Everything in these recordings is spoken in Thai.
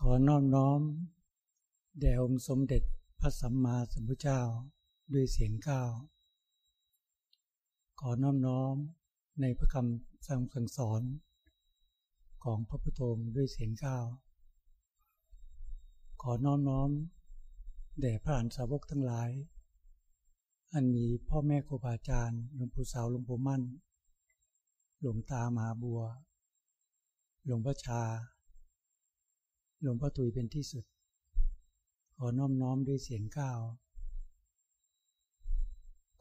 ขอน้อมน้อม แด่องค์สมเด็จพระสัมมาสัมพุทธเจ้าด้วยเสียงก้าวขอน้อมน้อมในพระคำสั่งสั่งสอน ของพระพุทโธด้วยเสียงก้าวขอน้อมน้อม แด่พระอานสาวกทั้งหลาย อันมีพ่อแม่ครูบาอาจารย์หลวงปู่สาวหลวงปู่มั่น หลวงตามหาบัว หลวงพ่อชา หลวงพ่อตุยเป็นที่สุด ขอน้อมน้อมด้วยเสียงก้าว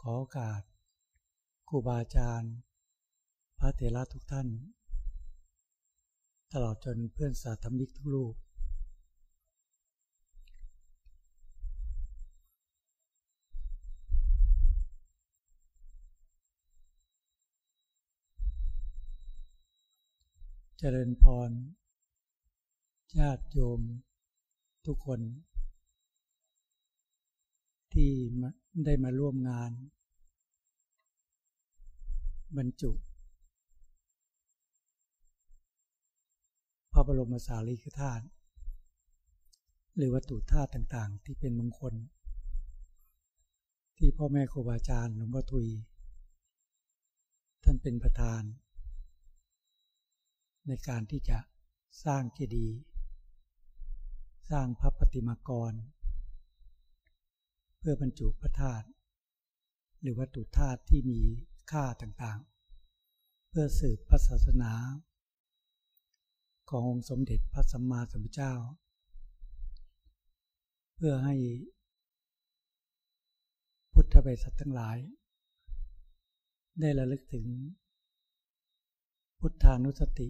ขอโอกาสครูบาอาจารย์ พระเถระทุกท่าน ตลอดจนเพื่อนสาธมิกทุกรูป เจริญพร ญาติโยมทุกคน ที่ได้มาร่วมงาน บรรจุ พระบรมสารีริกธาตุหรือวัตถุธาตุต่าง ๆ ที่เป็นมงคล ที่พ่อแม่ครูบาอาจารย์หลวงพ่อทุย ท่านเป็นประธาน ในการที่จะสร้างเจดีย์ สร้างพระปฏิมากร เพื่อบรรจุพระธาตุหรือวัตถุธาตุที่มีค่าต่างๆ เพื่อสืบพระศาสนา ขององค์สมเด็จพระสัมมาสัมพุทธเจ้า เพื่อให้พุทธบริษัททั้งหลาย ได้ระลึกถึง พุทธานุสติ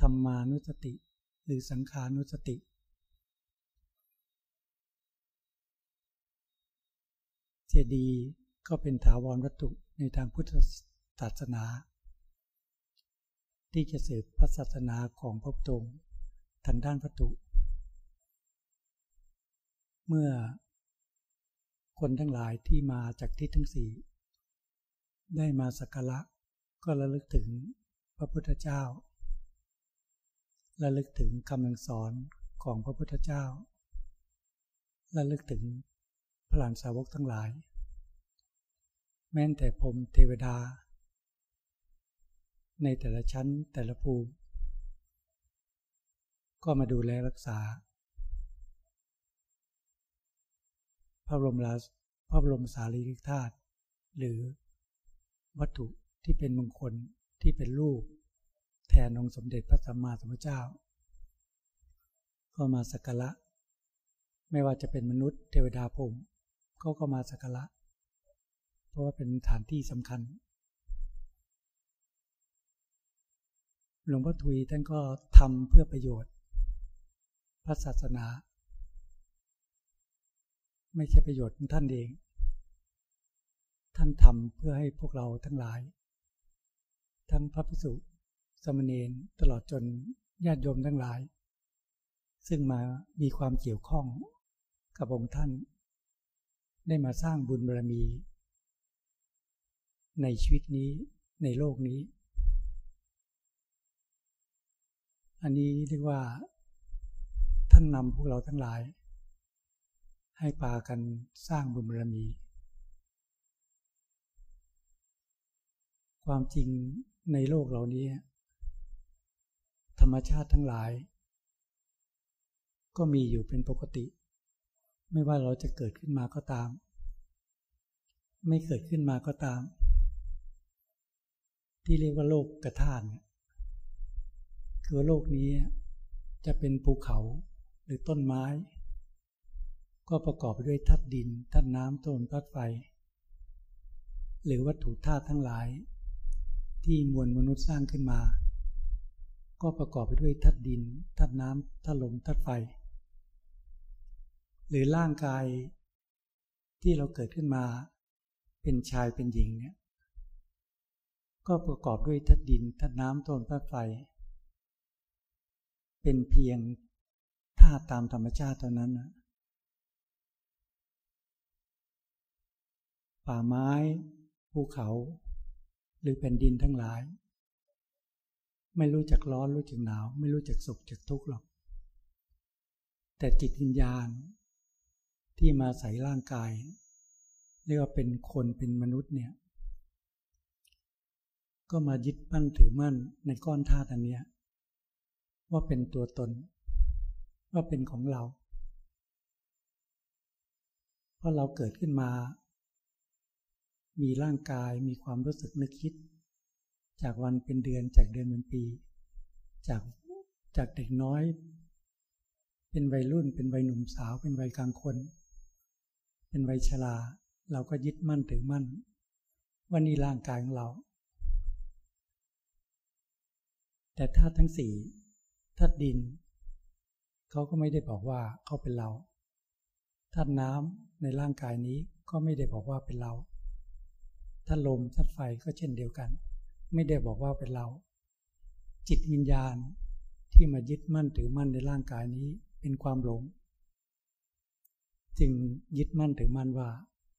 ธรรมานุสติ หรือสังขานุสติ เจดีย์ก็เป็นถาวรวัตถุในทางพุทธศาสนา ที่จะสืบพระศาสนาของพระพุทธองค์ทางด้านวัตถุ เมื่อคนทั้งหลายที่มาจากทิศทั้งสี่ได้มาสักการะก็ระลึกถึงพระพุทธเจ้า ระลึกถึงคำสอนของพระพุทธเจ้า ระลึกถึง พระหลานสาวกทั้งหลาย แม้แต่พรมเทวดา ในแต่ละชั้นแต่ละภูมิ ก็มาดูแลรักษา พระบรมราพระบรมสารีริกธาตุหรือวัตถุที่เป็นมงคลที่เป็นรูป แทนองค์สมเด็จพระสัมมาสัมพุทธเจ้า ก็มาสักการะไม่ว่าจะเป็นมนุษย์เทวดาพร ก็ก็มาสักการะ เพราะว่าเป็นฐานที่สำคัญ หลวงพ่อทุยท่านก็ทำเพื่อประโยชน์ พระศาสนา ไม่ใช่ประโยชน์ของท่านเอง ท่านทำเพื่อให้พวกเราทั้งหลาย ทั้งพระภิกษุสมณีนตลอดจนญาติโยมทั้งหลาย ซึ่งมามีความเกี่ยวข้องกับองค์ท่าน ได้มาสร้างบุญบารมี ในชีวิตนี้ในโลกนี้ อันนี้เรียกว่า ท่านนำพวกเราทั้งหลาย ให้ปากันสร้างบุญบารมี ความจริงในโลกเหล่านี้ ธรรมชาติทั้งหลาย ก็มีอยู่เป็นปกติ ไม่ว่าเราจะเกิดขึ้นมาก็ตาม ไม่เกิดขึ้นมาก็ตาม ที่เรียกว่าโลกกระทานคือโลกนี้จะเป็นภูเขาหรือต้นไม้ ก็ประกอบไปด้วยธาตุดินธาตุน้ำต้นธาตุไฟ หรือวัตถุธาตุทั้งหลาย ที่มวลมนุษย์สร้างขึ้นมา ก็ประกอบไปด้วยธาตุดินธาตุน้ำธาตุลมธาตุไฟ หรือร่างกายที่เราเกิดขึ้นมาเป็นชายเป็นหญิงเนี่ย ก็ประกอบด้วยธาตุดินธาตุน้ำต้นธาตุไฟ เป็นเพียงธาตุตามธรรมชาติเท่านั้นนะป่าไม้ภูเขา หรือแผ่นดินทั้งหลาย ไม่รู้จักร้อนรู้จักหนาว ไม่รู้จักสุขจักทุกข์หรอก แต่จิตวิญญาณ ที่มาใส่ร่างกาย เรียกว่าเป็นคนเป็นมนุษย์เนี่ย ก็มายึดมั่นถือมั่นในก้อนธาตุอันเนี้ยว่าเป็นตัวตน ว่าเป็นของเรา เพราะเราเกิดขึ้นมา มีร่างกายมีความรู้สึกนึกคิด จากวันเป็นเดือนจากเดือนเป็นปี จากจากเด็กน้อย เป็นวัยรุ่นเป็นวัยหนุ่มสาวเป็นวัยกลางคน เป็นวัยชรา เราก็ยึดมั่นถือมั่นว่านี่ร่างกายของเรา แต่ธาตุทั้งสี่ธาตุดิน เขาก็ไม่ได้บอกว่าเขาเป็นเราธาตุน้ำในร่างกายนี้ก็ไม่ได้บอกว่าเป็นเราธาตุลมธาตุไฟก็เช่นเดียวกัน ไม่ได้บอกว่าเป็นเรา จิตวิญญาณที่มายึดมั่นถือมั่นในร่างกายนี้เป็นความหลง จึงยึดมั่นถือมั่นว่า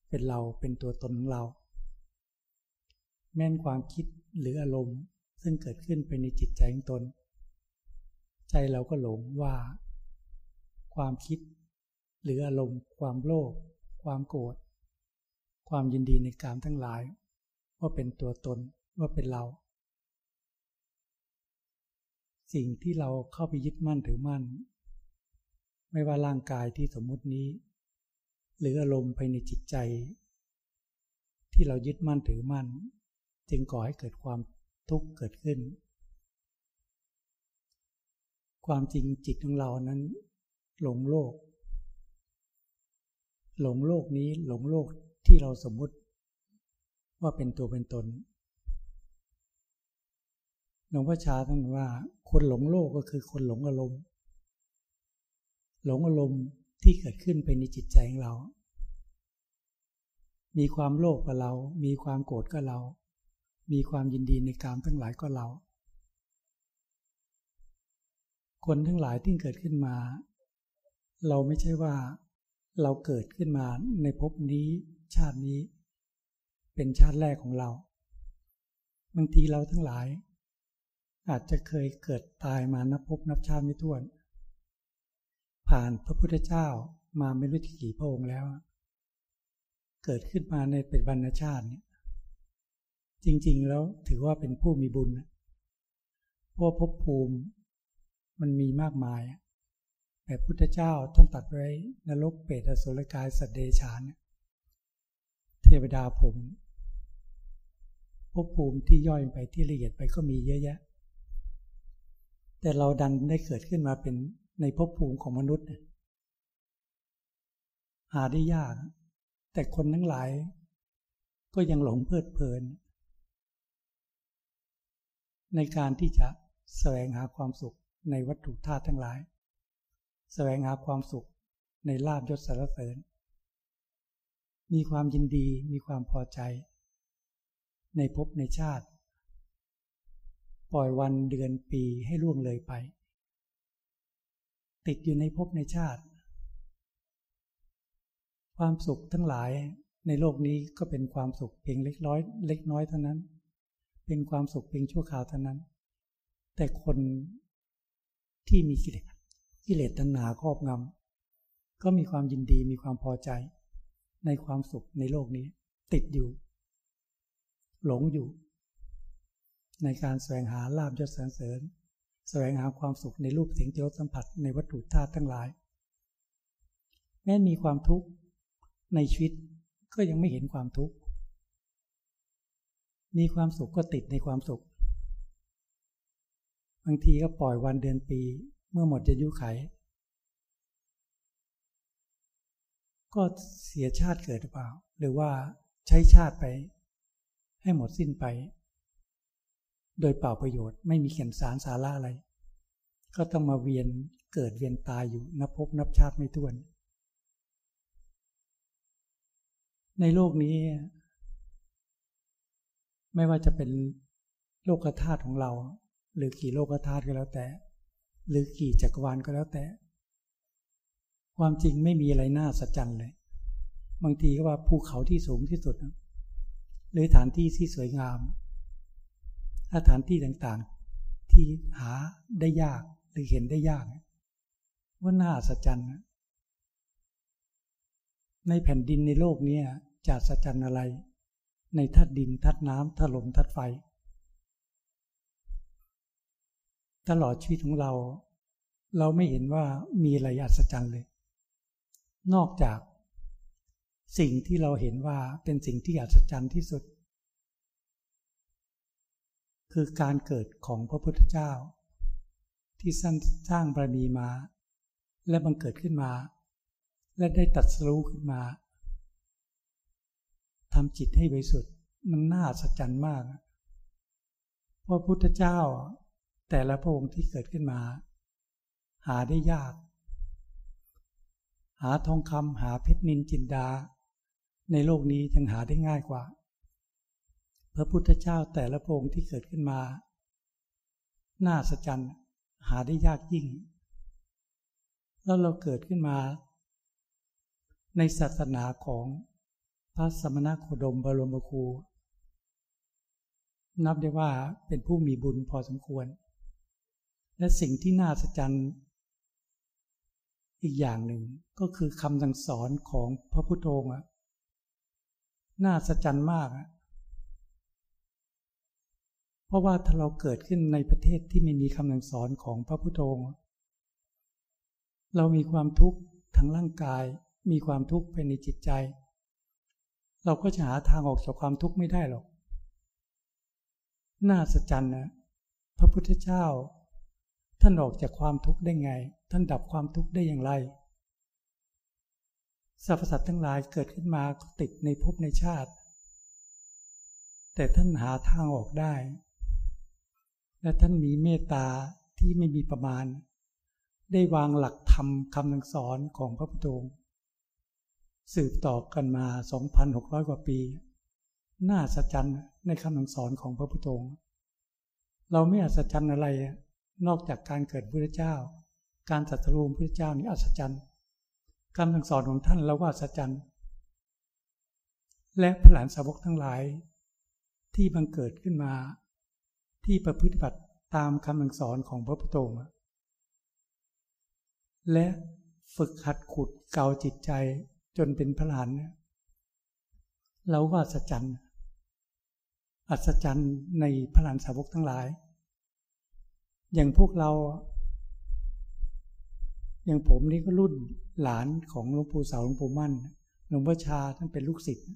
เป็นเราเป็นตัวตนของเรา แม้นความคิดหรืออารมณ์ซึ่งเกิดขึ้นไปในจิตใจของตน ใจเราก็หลงว่า ความคิด หรืออารมณ์ ความโลภความโกรธความยินดีในการทั้งหลาย ว่าเป็นตัวตนว่าเป็นเรา สิ่งที่เราเข้าไปยึดมั่นถือมั่น ไม่ว่าร่างกายที่สมมุตินี้ หรืออารมณ์ภายในจิตใจ ที่เรายึดมั่นถือมั่น จึงก่อให้เกิดความทุกข์เกิดขึ้น ความจริงจิตของเรานั้น หลงโลก หลงโลกนี้หลงโลกที่เราสมมุติ ว่าเป็นตัวเป็นตนหลวงพ่อชาท่านว่า คนหลงโลกก็คือคนหลงอารมณ์ หลงอารมณ์ ที่เกิดขึ้นไปในจิตใจของเรา มีความโลภกับเรา มีความโกรธกับเรา มีความยินดีในกามทั้งหลายก็เรา คนทั้งหลายที่เกิดขึ้นมา เราไม่ใช่ว่าเราเกิดขึ้นมาในภพนี้ชาตินี้ เป็นชาติแรกของเรา บางทีเราทั้งหลาย อาจจะเคยเกิดตายมานับภพนับชาติไม่ถ้วน ผ่านพระพุทธเจ้ามาไม่รู้กี่พระองค์แล้ว เกิดขึ้นมาในเป็นบรรณชาติเนี่ยจริง ๆ แล้วถือว่าเป็นผู้มีบุญเพราะภพภูมิมันมีมากมายแบบพุทธเจ้าท่านตัดไว้นรกเปรตอสุรกายสัตว์เดชานเทวดาผมภพภูมิที่ย่อยไปที่ละเอียดไปก็มีเยอะแยะ แต่เราดันได้เกิดขึ้นมาเป็น ในภพภูมิของมนุษย์ หาได้ยาก แต่คนทั้งหลาย ก็ยังหลงเพลิดเพลิน ในการที่จะแสวงหาความสุขในวัตถุธาตุทั้งหลาย แสวงหาความสุขในลาบยศสารเสริญ มีความยินดีมีความพอใจ ในภพในชาติ ปล่อยวันเดือนปีให้ล่วงเลยไป ติดอยู่ในภพในชาติ ความสุขทั้งหลายในโลกนี้ก็เป็นความสุขเพียงเล็กน้อย เล็กน้อยเท่านั้น เป็นความสุขเพียงชั่วคราวเท่านั้น แต่คนที่มีกิเลสกิเลสตัณหาครอบงำก็มีความยินดีมีความพอใจ ในความสุขในโลกนี้ ติดอยู่ หลงอยู่ ในการแสวงหาลาบยศสรรเสริญ แสวงหาความสุขในรูปเสียงเจริสัมผัสในวัตถุธาตุทั้งหลาย แม้มีความทุกข์ในชีวิตก็ยังไม่เห็นความทุกข์ มีความสุขก็ติดในความสุข บางทีก็ปล่อยวันเดือนปีเมื่อหมดจะยุไข ก็เสียชาติเกิดหรือเปล่า หรือว่าใช้ชาติไป ให้หมดสิ้นไป โดยเปล่าประโยชน์ไม่มีเขียนสารสาระอะไร ก็ต้องมาเวียนเกิดเวียนตายอยู่นับพบนับชาติไม่ถ้วน ในโลกนี้ ไม่ว่าจะเป็นโลกธาตุของเรา หรือกี่โลกธาตุก็แล้วแต่ หรือกี่จักรวาลก็แล้วแต่ ความจริงไม่มีอะไรน่าสัจจันเลย บางทีก็ว่าภูเขาที่สูงที่สุด หรือฐานที่ที่สวยงาม สถานที่ต่างๆ ที่หาได้ยากหรือเห็นได้ยากว่าน่าอัศจรรย์ในแผ่นดินในโลกนี้จะอัศจรรย์อะไร ในทัดดินทัดน้ำทัดลมทัดไฟ ตลอดชีวิตของเรา เราไม่เห็นว่ามีอะไรอัศจรรย์เลย นอกจากสิ่งที่เราเห็นว่าเป็นสิ่งที่อัศจรรย์ที่สุด คือการเกิดของพระพุทธเจ้า ที่สร้างสร้างบารมีมา และบังเกิดขึ้นมา และได้ตัดสู้ขึ้นมาทำจิตให้บริสุทธิ์มันน่าอัศจรรย์มากเพราะพุทธเจ้า แต่ละพระองค์ที่เกิดขึ้นมา หาได้ยาก หาทองคำหาเพชรนินจินดา ในโลกนี้ยังหาได้ง่ายกว่า พระพุทธเจ้าแต่ละพงค์ที่เกิดขึ้นมา น่าสะใจหาได้ยากยิ่ง แล้วเราเกิดขึ้นมา ในศาสนาของพระสมณโคดมบรมครู นับได้ว่าเป็นผู้มีบุญพอสมควร และสิ่งที่น่าสะใจอีกอย่างหนึ่งก็คือคำสั่งสอนของพระพุทโธน่าสะใจมาก เพราะว่าถ้าเราเกิดขึ้นในประเทศที่ไม่มีคำสอนของพระพุทโธเรามีความทุกข์ทั้งร่างกาย มีความทุกข์ภายในจิตใจ เราก็จะหาทางออกจากความทุกข์ไม่ได้หรอก น่าสะใจนะ พระพุทธเจ้า ท่านออกจากความทุกข์ได้ไง ท่านดับความทุกข์ได้อย่างไรสรรพสัตว์ทั้งหลายเกิดขึ้นมาติดในภพในชาติ แต่ท่านหาทางออกได้ และท่านมีเมตตาที่ไม่มีประมาณ ได้วางหลักธรรมคำสอนของพระพุทธองค์สืบต่อกันมา 2,600 กว่าปี น่าสัจจรรย์ในคำสอนของพระพุทธองค์ เราไม่อัศจรรย์อะไร นอกจากการเกิดพระเจ้า การตรัสรู้พระเจ้านี้อัศจรรย์คำสอนของท่านเราว่าสัจจันและพระหลานสาวกทั้งหลายที่บังเกิดขึ้นมา ที่ประพฤติบัติตามคำสั่งสอนของพระพุทธองค์และฝึกหัดขุดเกาจิตใจจนเป็นพระหลานเราว่าสัจจันอัศจรรย์ในพระหลานสาวกทั้งหลาย อย่างพวกเรา อย่างผมนี่ก็รุ่นหลานของหลวงปู่เสาหลวงปู่มั่นหลวงพ่อชาท่านเป็นลูกศิษย์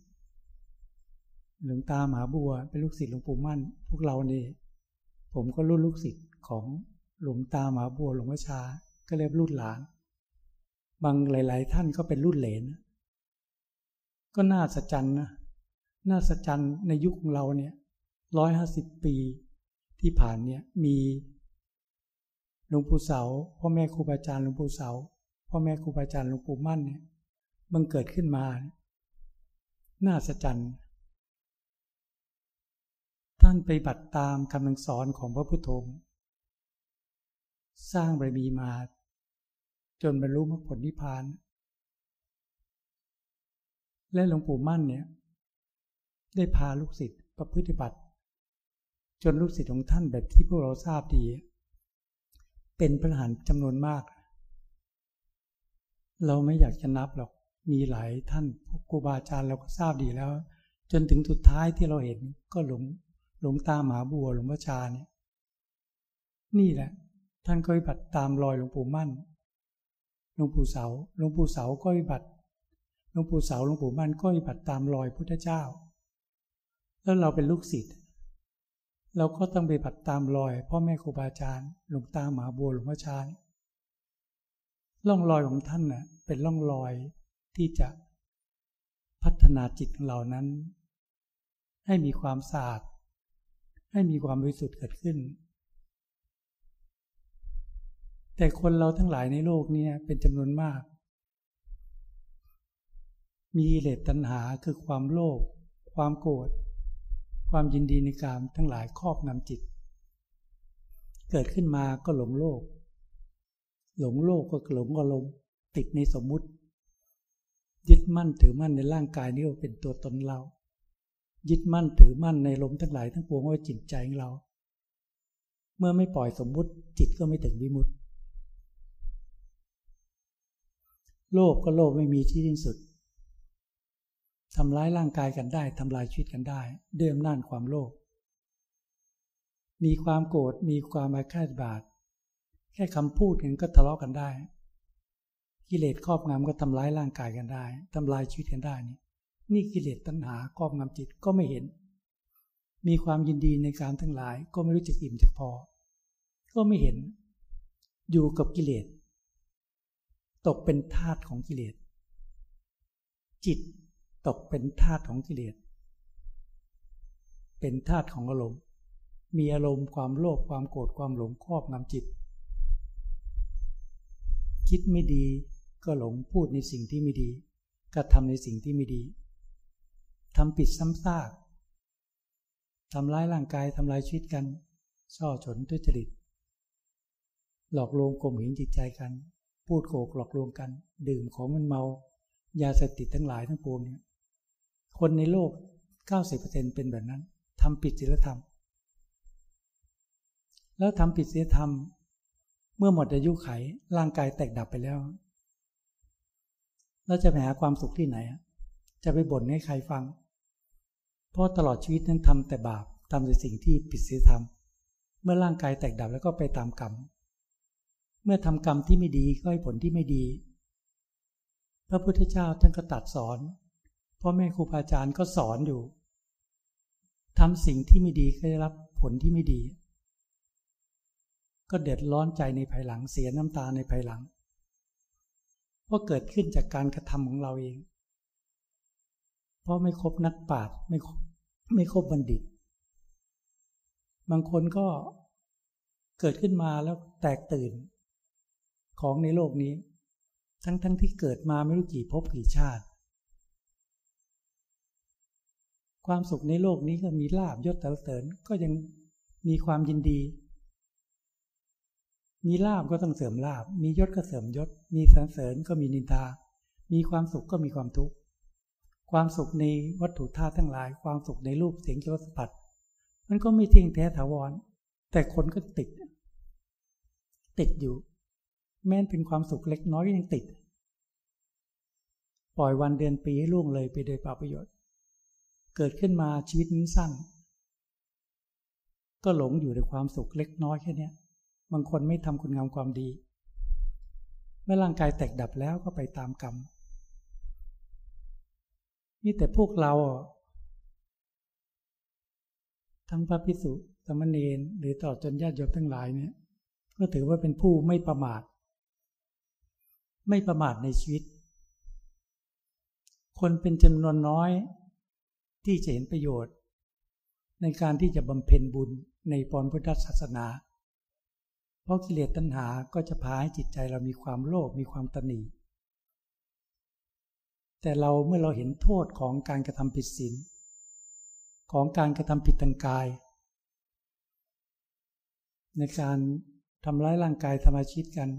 หลวงตามหาบัวเป็นลูกศิษย์หลวงปู่มั่น พวกเรานี่ ผมก็รุ่นลูกศิษย์ของหลวงตาหมาบัวหลวงพ่อชา ก็เรียกรุ่นหลาน บางหลาย ๆ ท่านก็เป็นรุ่นเหลน ก็น่าสะใจนะน่าสะใจในยุคของเราเนี่ยร้อยห้าสิบปีที่ผ่านเนี่ยมีหลวงปู่เสาพ่อแม่ครูบาอาจารย์หลวงปู่เสาพ่อแม่ครูบาอาจารย์หลวงปู่มั่นเนี่ยบังเกิดขึ้นมา น่าสะใจ ท่านไปบัติตามคำสอนของพระพุทโธสร้างบารมีมา จนบรรลุมรรคผลนิพพาน และหลวงปู่มั่นเนี่ย ได้พาลูกศิษย์ประพฤติบัติ จนลูกศิษย์ของท่านแบบที่พวกเราทราบดี เป็นพระหันจำนวนมาก เราไม่อยากจะนับหรอกมีหลายท่านครูบาอาจารย์เราก็ทราบดีแล้ว จนถึงสุดท้ายที่เราเห็นก็หลง หลงตามหาบัวหลวงพ่อชาเนี่ยนี่แหละ ท่านก็ปฏิบัติตามรอยหลวงปู่มั่นหลวงปู่เสาหลวงปู่เสาก็ปฏิบัติหลวงปู่เสาหลวงปู่มั่นก็ปฏิบัติตามรอยพุทธเจ้า แล้วเราเป็นลูกศิษย์เราก็ต้องไปผัดตามรอยพ่อแม่ครูบาอาจารย์หลวงตาหมาบัวหลวงพ่อชาล่องรอยของท่านน่ะเป็นล่องรอยที่จะพัฒนาจิตของเรานั้น ให้มีความสะอาด ให้มีความบริสุทธิ์เกิดขึ้น แต่คนเราทั้งหลายในโลกนี้เป็นจำนวนมาก มีเลสตัณหาคือความโลภความโกรธความยินดีในกามทั้งหลายครอบงำจิต เกิดขึ้นมาก็หลงโลก หลงโลกก็หลงอารมณ์ติดในสมมุติ ยึดมั่นถือมั่นในร่างกายนี้ว่าเป็นตัวตนเรา ยึดมั่นถือมั่นในลมทั้งหลายทั้งปวงว่าจิตใจของเรา เมื่อไม่ปล่อยสมมุติจิตก็ไม่ถึงวิมุตติโลภก็โลภไม่มีที่สิ้นสุดทำร้ายร่างกายกันได้ทำลายชีวิตกันได้ด้วยอำนาจความโลภมีความโกรธมีความอาฆาตบาดแค่คำพูดกันก็ทะเลาะกันได้กิเลสครอบงำก็ทำร้ายร่างกายกันได้ทำลายชีวิตกันได้นี่ นี่กิเลสตัณหาครอบงำจิตก็ไม่เห็น มีความยินดีในการทั้งหลาย ก็ไม่รู้จักอิ่มจักพอ ก็ไม่เห็น อยู่กับกิเลส ตกเป็นทาตของกิเลส จิตตกเป็นทาตของกิเลส เป็นทาตของอารมณ์ มีอารมณ์ความโลภความโกรธความหลงครอบงำจิต คิดไม่ดีก็หลงพูดในสิ่งที่ไม่ดีกระทำในสิ่งที่ไม่ดี ทำผิดซ้ำซากทำร้ายร่างกายทำลายชีวิตกัน ช่อฉนทุจริต หลอกลวงกลมหินจิตใจกัน พูดโกหกหลอกลวงกัน ดื่มของมันเมา ยาเสพติดทั้งหลายทั้งปวงเนี่ยคนในโลก 90%เป็นแบบนั้นทำผิดศีลธรรม แล้วทำผิดศีลธรรม เมื่อหมดอายุไข ร่างกายแตกดับไปแล้วเราจะไปหาความสุขที่ไหน จะไปบ่นให้ใครฟัง เพราะตลอดชีวิตนั้นทำแต่บาปทำแต่สิ่งที่ผิดศีลธรรม เมื่อร่างกายแตกดับแล้วก็ไปตามกรรม เมื่อทำกรรมที่ไม่ดีก็ให้ผลที่ไม่ดี พระพุทธเจ้าท่านก็ตัดสอนพ่อแม่ครูบาอาจารย์ก็สอนอยู่ทำสิ่งที่ไม่ดีก็ได้รับผลที่ไม่ดี ก็เดือดร้อนใจในภายหลังเสียน้ำตาในภายหลังเพราะเกิดขึ้นจากการกระทำของเราเอง เพราะไม่ครบนักปราชญ์ไม่ไม่ครบบัณฑิต บางคนก็เกิดขึ้นมาแล้วแตกตื่น ของในโลกนี้ ทั้งทั้งที่เกิดมาไม่รู้กี่ภพกี่ชาติ ความสุขในโลกนี้ก็มีลาบยศสรรเสริญก็ยังมีความยินดี มีลาบก็ต้องเสริมลาบ มียศก็เสริมยศ มีสรรเสริญก็มีนินทา มีความสุขก็มีความทุกข์ ความสุขในวัตถุธาตุทั้งหลาย ความสุขในรูปเสียงรสสัมผัส มันก็ไม่เที่ยงแท้ถาวร แต่คนก็ติด ติดอยู่ แม้นเป็นความสุขเล็กน้อยก็ยังติด ปล่อยวันเดือนปีให้ล่วงเลยไปโดยเปล่าประโยชน์ เกิดขึ้นมาชีวิตนั้นสั้น ก็หลงอยู่ในความสุขเล็กน้อยแค่นี้บางคนไม่ทำคุณงามความดี เมื่อร่างกายแตกดับแล้วก็ไปตามกรรม นี่แต่พวกเรา ทั้งพระพิสุสมณีนหรือต่อจนญาติโยมทั้งหลายเนี่ย ก็ถือว่าเป็นผู้ไม่ประมาท ไม่ประมาทในชีวิต คนเป็นจำนวนน้อย ที่จะเห็นประโยชน์ ในการที่จะบำเพ็ญบุญในปอนพุทธศาสนา เพราะกิเลสตัณหาก็จะพาให้จิตใจเรามีความโลภมีความตนี แต่เราเมื่อเราเห็นโทษของการกระทำผิดศีลของการกระทำผิดทางกาย ในการทำร้ายร่างกายธรรมชิตกัน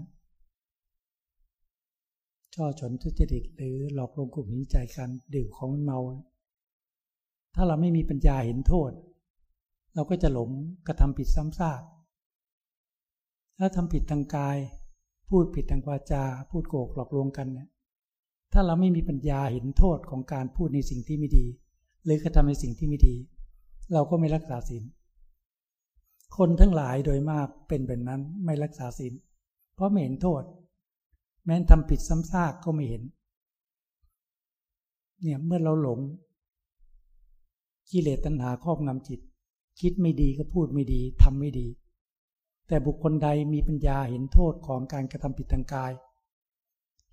ช่อฉนทุจริตหรือหลอกลวงกลุ่มหินใจกันดื่มของเมา ถ้าเราไม่มีปัญญาเห็นโทษ เราก็จะหลงกระทำผิดซ้ำซากถ้าทำผิดทางกาย พูดผิดทางวาจา พูดโกหกหลอกลวงกันเนี่ย ถ้าเราไม่มีปัญญาเห็นโทษของการพูดในสิ่งที่ไม่ดี หรือกระทำในสิ่งที่ไม่ดี เราก็ไม่รักษาศีลคนทั้งหลายโดยมากเป็นแบบนั้นไม่รักษาศีลเพราะไม่เห็นโทษ แม้นทำผิดซ้ำซากก็ไม่เห็น เนี่ยเมื่อเราหลงกิเลสตัณหาครอบงำจิต คิดไม่ดีก็พูดไม่ดีทำไม่ดี แต่บุคคลใดมีปัญญาเห็นโทษของการกระทำผิดทางกาย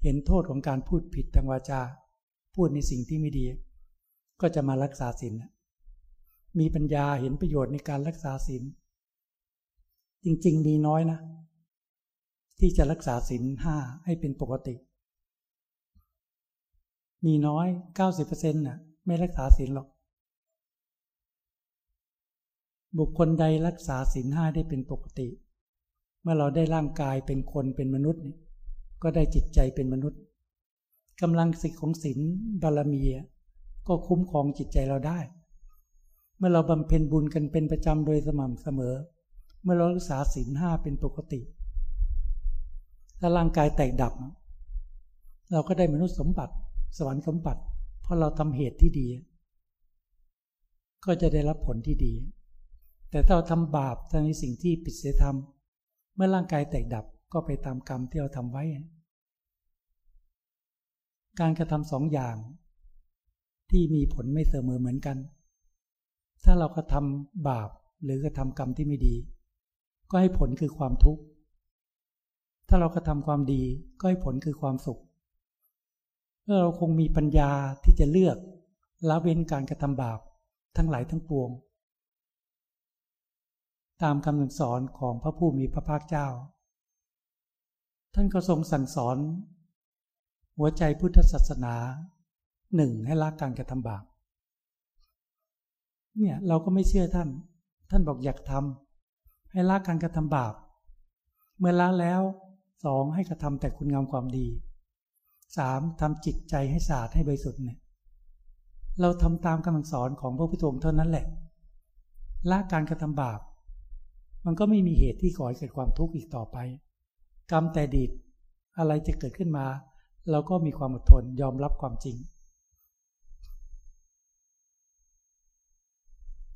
เห็นโทษของการพูดผิดทางวาจา พูดในสิ่งที่ไม่ดี ก็จะมารักษาศีลมีปัญญาเห็นประโยชน์ในการรักษาศีลจริง ๆ มีน้อยนะ ที่จะรักษาศีลห้าให้เป็นปกติ มีน้อยเก้าสิบเปอร์เซ็นต์น่ะ ไม่รักษาศีลหรอก บุคคลใดรักษาศีลห้าได้เป็นปกติ เมื่อเราได้ร่างกายเป็นคนเป็นมนุษย์นี่ ก็ได้จิตใจเป็นมนุษย์กำลังสิทธิของศีลบารมีก็คุ้มครองจิตใจเราได้ เมื่อเราบำเพ็ญบุญกันเป็นประจำโดยสม่ำเสมอ เมื่อเรารักษาศีลห้าเป็นปกติ ถ้าร่างกายแตกดับ เราก็ได้มนุษย์สมบัติ สวรรค์สมบัติ เพราะเราทำเหตุที่ดี ก็จะได้รับผลที่ดี แต่ถ้าเราทำบาปทำในสิ่งที่ผิดศีลธรรม เมื่อร่างกายแตกดับก็ไปตามกรรมที่เราทำไว้ การกระทำสองอย่าง ที่มีผลไม่เสมอเหมือนกัน ถ้าเรากระทำบาปหรือกระทำกรรมที่ไม่ดี ก็ให้ผลคือความทุกข์ ถ้าเรากระทำความดีก็ให้ผลคือความสุขเราคงมีปัญญาที่จะเลือกละเว้นการกระทำบาปทั้งหลายทั้งปวง ตามคำสั่งสอนของพระผู้มีพระภาคเจ้า ท่านก็ทรงสั่งสอน หัวใจพุทธศาสนาหนึ่งให้ละการกระทำบาปเนี่ยเราก็ไม่เชื่อท่าน ท่านบอกอยากทำให้ละการกระทำบาป เมื่อละแล้วสองให้กระทำแต่คุณงามความดีสามทำจิตใจให้สะอาดให้บริสุทธิ์เนี่ย เราทำตามคำสอนของพระพุทธองค์เท่านั้นแหละละการกระทำบาป มันก็ไม่มีเหตุที่ก่อให้เกิดความทุกข์อีกต่อไป กรรมแต่ดีดอะไรจะเกิดขึ้นมา เราก็มีความอดทนยอมรับความจริง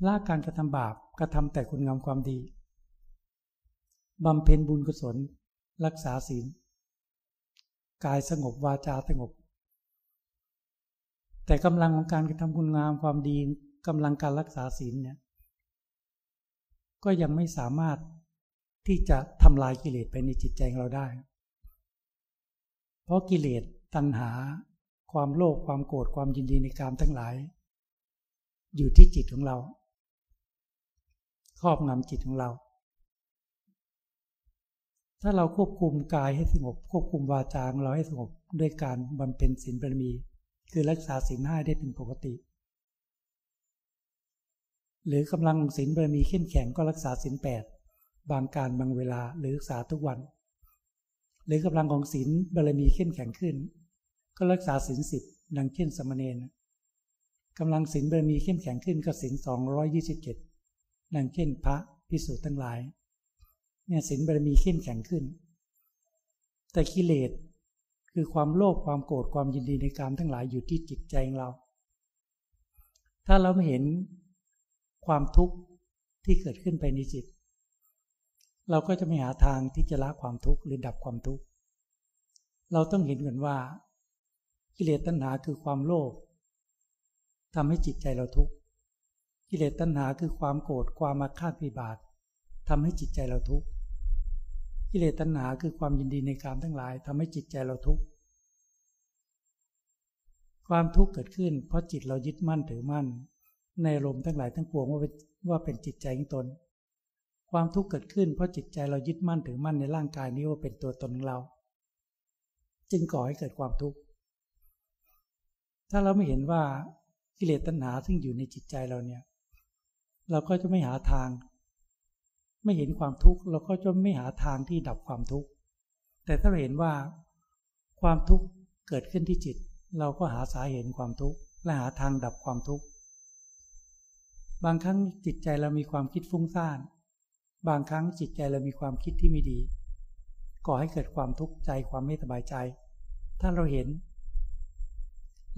ละการกระทำบาปกระทำแต่คุณงามความดีบำเพ็ญบุญกุศล รักษาศีล กายสงบวาจาสงบ แต่กำลังของการกระทำคุณงามความดีกำลังการรักษาศีลเนี่ย ก็ยังไม่สามารถที่จะทำลายกิเลสไปในจิตใจของเราได้ เพราะกิเลสตัณหา ความโลภความโกรธความยินดีในกามทั้งหลาย อยู่ที่จิตของเรา ครอบงำจิตของเรา ถ้าเราควบคุมกายให้สงบ ควบคุมวาจาของเราให้สงบด้วยการบำเพ็ญศีลบารมี คือรักษาศีลห้าได้เป็นปกติ หรือกำลังศีลบารมีเข้มแข็งก็รักษาศีลแปดบางการบางเวลาหรือรักษาทุกวัน หรือกำลังของศีลบารมีเข้มแข็งขึ้น ก็รักษาศีลสิบดังเช่นสมณเณรกำลังศีลบารมีเข้มแข็งขึ้นก็ศีลสองร้อยยี่สิบเจ็ดดังเช่นพระพิสุทั้งหลาย เนี่ยศีลบารมีเข้มแข็งขึ้น แต่กิเลสคือความโลภความโกรธความยินดีในกามทั้งหลายอยู่ที่จิตใจของเรา ถ้าเราไม่เห็นความทุกข์ที่เกิดขึ้นไปในจิต เราก็จะไม่หาทางที่จะละความทุกข์หรือดับความทุกข์ เราต้องเห็นกันว่า กิเลสตัณหาคือความโลภทำให้จิตใจเราทุกข์ กิเลสตัณหาคือความโกรธความมาคาดพิบาททำให้จิตใจเราทุกข์ กิเลสตัณหาคือความยินดีในการทั้งหลายทำให้จิตใจเราทุกข์ ความทุกข์เกิดขึ้น เพราะจิตเรายึดมั่นถือมั่น ในลมทั้งหลายทั้งปวงว่าเป็นว่าเป็นจิตใจของตน ความทุกข์เกิดขึ้นเพราะจิตใจเรายึดมั่นถือมั่นในร่างกายนี้ว่าเป็นตัวตนของเรา จึงก่อให้เกิดความทุกข์ถ้าเราไม่เห็นว่ากิเลสตัณหาซึ่งอยู่ในจิตใจเราเนี่ย เราก็จะไม่หาทาง ไม่เห็นความทุกข์เราก็จะไม่หาทางที่ดับความทุกข์แต่ถ้าเราเห็นว่าความทุกข์เกิดขึ้นที่จิต เราก็หาสาเหตุความทุกข์และหาทางดับความทุกข์บางครั้งจิตใจเรามีความคิดฟุ้งซ่าน บางครั้งจิตใจเรามีความคิดที่ไม่ดี ก่อให้เกิดความทุกข์ใจความไม่สบายใจ ถ้าเราเห็น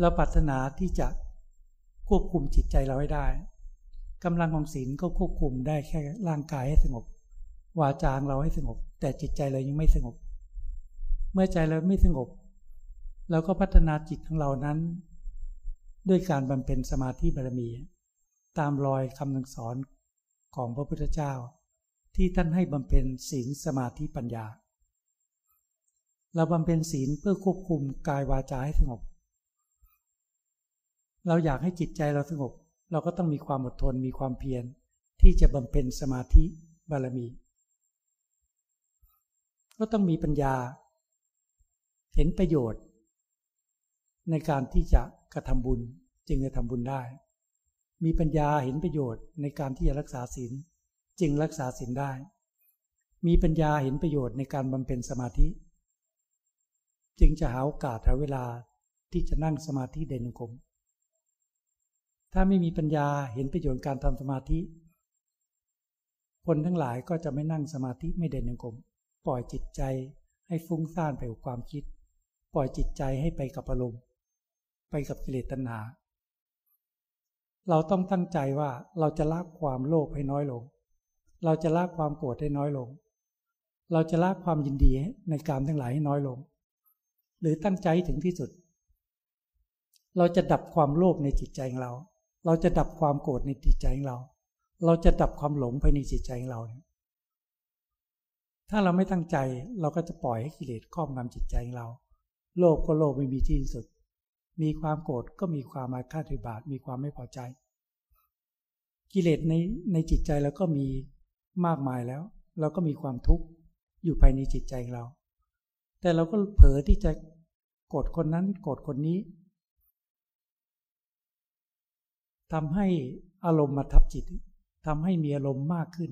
เราปรารถนาที่จะควบคุมจิตใจเราให้ได้กำลังของศีลก็ควบคุมได้แค่ร่างกายให้สงบ วาจาเราให้สงบ แต่จิตใจเรายังไม่สงบ เมื่อใจเราไม่สงบเราก็พัฒนาจิตของเรานั้น ด้วยการบำเพ็ญสมาธิบารมี ตามรอยคำสอนของพระพุทธเจ้า ที่ท่านให้บำเพ็ญศีลสมาธิปัญญา เราบำเพ็ญศีลเพื่อควบคุมกายวาจาให้สงบ เราอยากให้จิตใจเราสงบ เราก็ต้องมีความอดทนมีความเพียรที่จะบำเพ็ญสมาธิบารมี ก็ต้องมีปัญญา เห็นประโยชน์ ในการที่จะกระทำบุญจึงจะทำบุญได้ มีปัญญาเห็นประโยชน์ในการที่จะรักษาศีล จึงรักษาศีลได้ มีปัญญาเห็นประโยชน์ในการบำเพ็ญสมาธิ จึงจะหาโอกาสหาเวลาที่จะนั่งสมาธิเด่นกรมถ้าไม่มีปัญญาเห็นประโยชน์การทำสมาธิ คนทั้งหลายก็จะไม่นั่งสมาธิไม่เด่นยงกมปล่อยจิตใจให้ฟุ้งซ่านไปกับความคิด ปล่อยจิตใจให้ไปกับอารมณ์ไปกับกิเลสตัณหา เราต้องตั้งใจว่าเราจะละความโลภให้น้อยลง เราจะละความโกรธให้น้อยลง เราจะละความยินดีในกามทั้งหลายให้น้อยลง หรือตั้งใจถึงที่สุด เราจะดับความโลภในจิตใจของเรา เราจะดับความโกรธในจิตใจของเรา เราจะดับความหลงภายในจิตใจของเรา ถ้าเราไม่ตั้งใจเราก็จะปล่อยให้กิเลสครอบงำจิตใจของเรา โลภก็โลภไม่มีที่สุด มีความโกรธก็มีความอาฆาตบาทมีความไม่พอใจ กิเลสในในจิตใจเราก็มี มากมายแล้ว เราก็มีความทุกข์อยู่ภายในจิตใจเรา แต่เราก็เผลอที่จะโกรธคนนั้นโกรธคนนี้ทำให้อารมณ์มาทับจิตทำให้มีอารมณ์มากขึ้น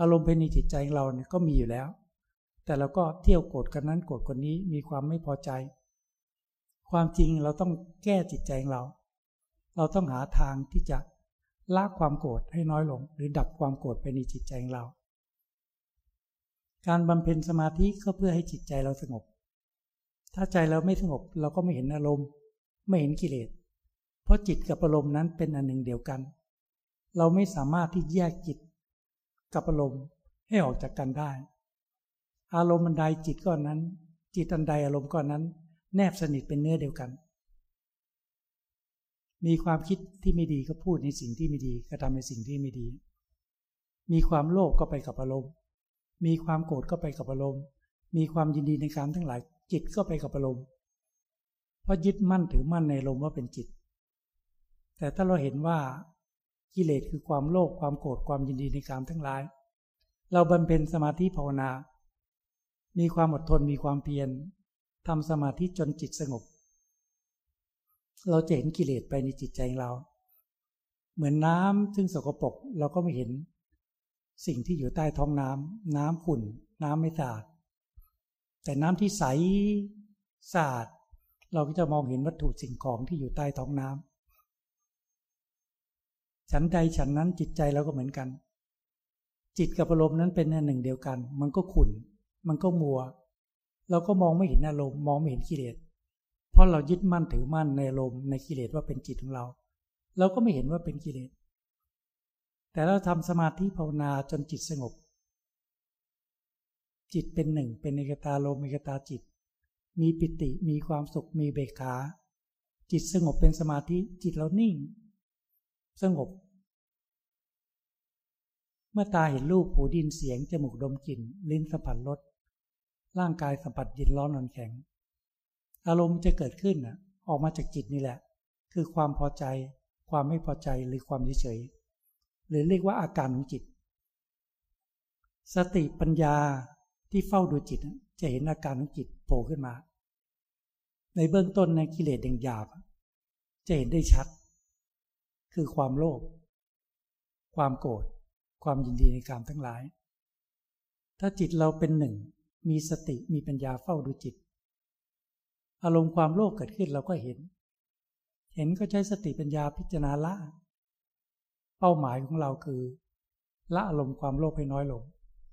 อารมณ์ภายในจิตใจเราเนี่ยก็มีอยู่แล้ว แต่เราก็เที่ยวโกรธกันนั้นโกรธคนนี้มีความไม่พอใจ ความจริงเราต้องแก้จิตใจของเรา เราต้องหาทางที่จะ ละความโกรธให้น้อยลง หรือดับความโกรธไปในจิตใจของเรา การบำเพ็ญสมาธิก็เพื่อให้จิตใจเราสงบ ถ้าใจเราไม่สงบเราก็ไม่เห็นอารมณ์ ไม่เห็นกิเลส เพราะจิตกับอารมณ์นั้นเป็นอันหนึ่งเดียวกัน เราไม่สามารถที่แยกจิต กับอารมณ์ให้ออกจากกันได้ อารมณ์อันใดจิตก้อนนั้น จิตอันใดอารมณ์ก้อนนั้น แนบสนิทเป็นเนื้อเดียวกัน มีความคิดที่ไม่ดีก็พูดในสิ่งที่ไม่ดีกระทำในสิ่งที่ไม่ดี มีความโลภก็ไปกับอารมณ์ มีความโกรธก็ไปกับอารมณ์ มีความยินดีในการทั้งหลาย จิตก็ไปกับอารมณ์ เพราะยึดมั่นถือมั่นในอารมว่าเป็นจิต แต่ถ้าเราเห็นว่ากิเลสคือความโลภความโกรธความยินดีในการทั้งหลาย เราบำเพ็ญสมาธิภาวนา มีความอดทนมีความเพียรทำสมาธิจนจิตสงบ เราจะเห็นกิเลสไปในจิตใจเรา เหมือนน้ำซึ่งสกปรกเราก็ไม่เห็น สิ่งที่อยู่ใต้ท้องน้ำน้ำขุ่น น้ำไม่สะอาด แต่น้ำที่ใสสะอาด เราก็จะมองเห็นวัตถุสิ่งของที่อยู่ใต้ท้องน้ำฉันใดฉันนั้นจิตใจเราก็เหมือนกัน จิตกับอารมณ์นั้นเป็นหนึ่งเดียวกัน มันก็ขุ่น มันก็มัว เราก็มองไม่เห็นอารมณ์มองไม่เห็นกิเลส เพราะเรายึดมั่นถือมั่นในอารมในกิเลสว่าเป็นจิตของเรา เราก็ไม่เห็นว่าเป็นกิเลส แต่เราทำสมาธิภาวนาจนจิตสงบ จิตเป็นหนึ่ง เป็นเอกตาลมเอกตาจิต มีปิติมีความสุขมีเบกขา จิตสงบเป็นสมาธิจิตเรานิ่ง สงบ เมื่อตาเห็นรูปหูดินเสียงจมูกดมกลิ่น ลิ้นสัมผัสรสร่างกายสัมผัสย็นร้อนนอนแข็ง อารมณ์จะเกิดขึ้นออกมาจากจิตนี่แหละ คือความพอใจ ความไม่พอใจหรือความเฉยหรือเรียกว่าอาการของจิต สติปัญญาที่เฝ้าดูจิตจะเห็นอาการของจิตโผล่ขึ้นมา ในเบื้องต้นในกิเลสแดงหยาบ จะเห็นได้ชัด คือความโลภความโกรธความยินดีในการทั้งหลาย ถ้าจิตเราเป็นหนึ่ง มีสติมีปัญญาเฝ้าดูจิต อารมณ์ความโลภเกิดขึ้นเราก็เห็น เห็นก็ใช้สติปัญญาพิจารณาละ เป้าหมายของเราคือ ละอารมณ์ความโลภให้น้อยลง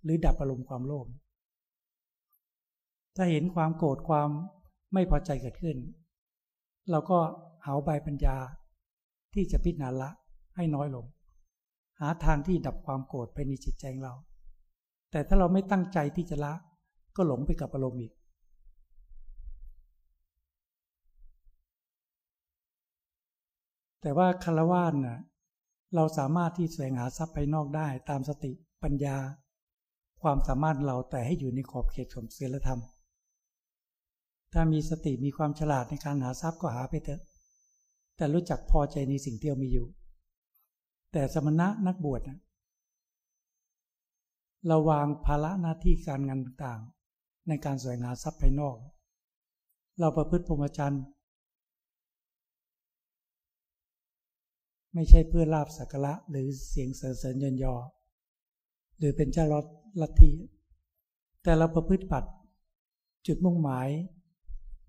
หรือดับอารมณ์ความโลภถ้าเห็นความโกรธความไม่พอใจเกิดขึ้น เราก็หาใบปัญญาที่จะพิจารณาละให้น้อยลง หาทางที่ดับความโกรธไปในจิตใจเรา แต่ถ้าเราไม่ตั้งใจที่จะละ ก็หลงไปกับอารมณ์อีก แต่ว่าคารวานน่ะเราสามารถที่แสวงหาทรัพย์ภายนอกได้ตามสติปัญญา ความสามารถเราแต่ให้อยู่ในขอบเขตของศีลธรรม ถ้ามีสติมีความฉลาดในการหาทรัพย์ก็หาไปเถอะ แต่รู้จักพอใจในสิ่งที่เรามีอยู่ แต่สมณะนักบวชเราวางภาระหน้าที่การงานต่างในการแสวงหาทรัพย์ภายนอก เราประพฤติพรหมจรรย์ ไม่ใช่เพื่อลาบสักการะหรือเสียงเสริญเสริญยนยอ หรือเป็นเจ้าลอดลัทธิแต่เราประพฤติปัดจุดมุ่งหมาย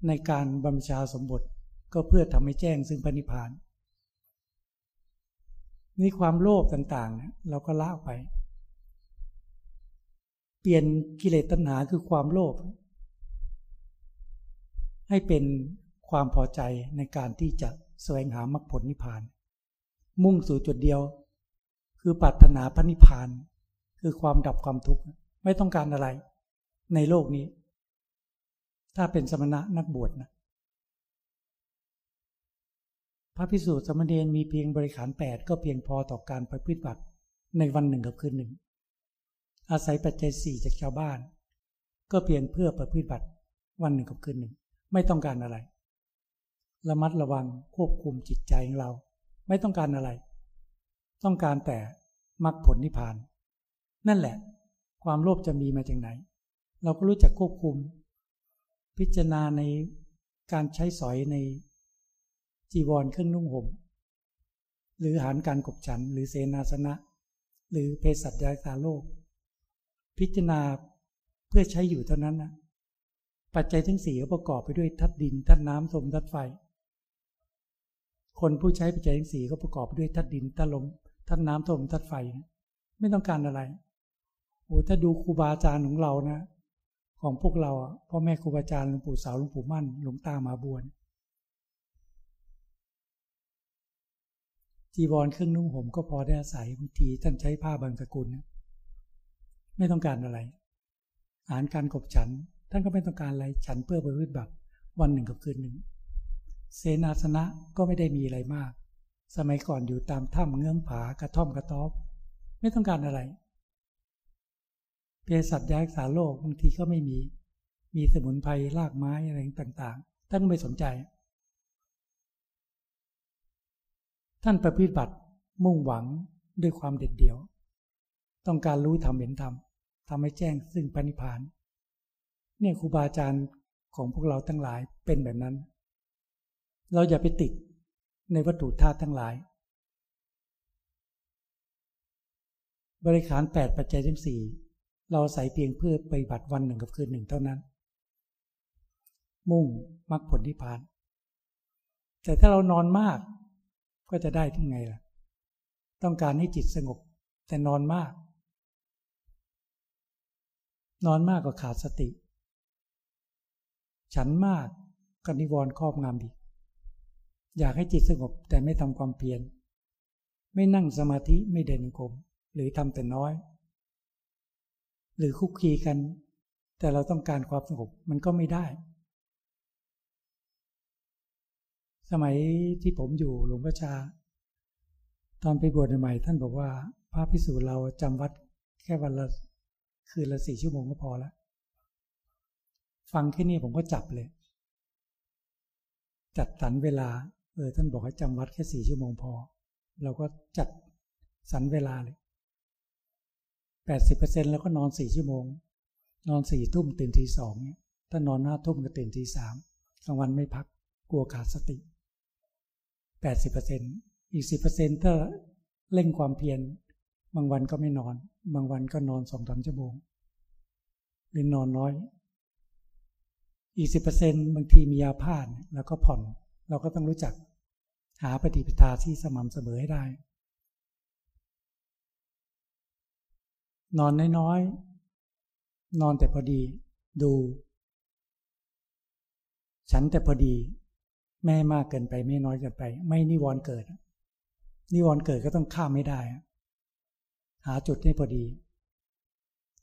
ในการบำชาสมบทก็เพื่อทำให้แจ้งซึ่งพระนิพพาน นี่ความโลภต่างๆ เราก็ละไป เปลี่ยนกิเลสตัณหาคือความโลภให้เป็นความพอใจในการที่จะแสวงหามรรคผลนิพพาน มุ่งสู่จุดเดียว คือปรารถนาพระนิพพาน คือความดับความทุกข์ไม่ต้องการอะไร ในโลกนี้ ถ้าเป็นสมณะนักบวชนะ พระพิสุสมณีมีเพียงบริขารแปดก็เพียงพอต่อการไปพิบัติในวันหนึ่งกับคืนหนึ่ง อาศัยปัจจัยสี่จากชาวบ้าน ก็เพียงเพื่อประพฤติบัติวันหนึ่งกับคืนหนึ่ง ไม่ต้องการอะไรระมัดระวังควบคุมจิตใจของเรา ไม่ต้องการอะไร ต้องการแต่มรรคผลนิพพาน นั่นแหละ ความโลภจะมีมาจากไหน เราก็รู้จักควบคุม พิจารณาในการใช้สอยในจีวรเครื่องนุ่งห่มหรืออาหารการกบฉัน หรือเสนาสนะ หรือเภสัชยาสาโลก พิจารณาเพื่อใช้อยู่เท่านั้นนะปัจจัยทั้งสี่ประกอบไปด้วยทัดดินทัดน้ำลมทัดไฟ คนผู้ใช้ปัจจัยทั้งสี่ก็ประกอบด้วยทัดดินทัดลมทัดน้ำลมทัดไฟ ไม่ต้องการอะไรโอ้ถ้าดูครูบาอาจารย์ของเรานะ ของพวกเราพ่อแม่ครูบาอาจารย์หลวงปู่สาวหลวงปู่มั่นหลวงตามาบวนจีวรเครื่องนุ่งห่มก็พอได้อาศัยบางทีท่านใช้ผ้าบางสกุลไม่ต้องการอะไร อาหารการกบฉัน ท่านก็ไม่ต้องการอะไรฉันเพื่อประพฤติแบบวันหนึ่งกับคืนหนึ่ง เสนาสนะก็ไม่ได้มีอะไรมาก สมัยก่อนอยู่ตามถ้ำเงื้อมผากระท่อมกระต๊อบ ไม่ต้องการอะไรเภสัชยารักษาโรคบางทีก็ไม่มี มีสมุนไพรรากไม้อะไรต่างๆ ท่านไม่สนใจ ท่านประพฤติบัติมุ่งหวังด้วยความเด็ดเดี่ยว ต้องการรู้ธรรมเห็นธรรมทำให้แจ้งซึ่งปณิพาน เนี่ยครูบาอาจารย์ของพวกเราทั้งหลายเป็นแบบนั้น เราอย่าไปติดในวัตถุธาตุทั้งหลาย บริขารแปดปัจจัยทั้งสี่เราใส่เพียงเพื่อไปบัติวันหนึ่งกับคืนหนึ่งเท่านั้น มุ่งมรรคผลที่ผ่าน แต่ถ้าเรานอนมากก็จะได้ที่ไงล่ะ ต้องการให้จิตสงบ แต่นอนมาก นอนมากก็ขาดสติ ฉันมากก็นิวรณ์ครอบงำอีก อยากให้จิตสงบแต่ไม่ทำความเพียร ไม่นั่งสมาธิไม่เดินกรมหรือทำแต่น้อย หรือคุกคีกัน แต่เราต้องการความสงบมันก็ไม่ได้ สมัยที่ผมอยู่หลวงพ่อชา ตอนไปบวชใหม่ท่านบอกว่าพระพิสูจน์เราจำวัดแค่วันละคืนละสี่ชั่วโมงก็พอแล้วฟังแค่นี้ผมก็จับเลย จัดสรรเวลา เออท่านบอกให้จำวัดแค่สี่ชั่วโมงพอ เราก็จัดสรรเวลาเลยแปดสิบเปอร์เซ็นแล้วก็นอนสี่ชั่วโมง นอนสี่ทุ่มตื่นทีสองเนี่ยถ้านอนห้าทุ่มก็ตื่นทีสามกลางวันไม่พักกลัวขาดสติแปดสิบเปอร์เซ็นอีกสิบเปอร์เซ็นถ้าเร่งความเพียรบางวันก็ไม่นอน บางวันก็นอนสองสามชั่วโมงหรือนอนน้อย อีกสิบเปอร์เซ็นบางทีมียาพาดแล้วก็ผ่อน เราก็ต้องรู้จักหาปฏิปทาที่สม่ำเสมอให้ได้ นอนน้อยๆ นอนแต่พอดี ดู ฉันแต่พอดี ไม่มากเกินไป ไม่น้อยเกินไป ไม่นิวรณ์เกิด นิวรณ์เกิดก็ต้องข้ามไม่ได้ หาจุดให้พอดี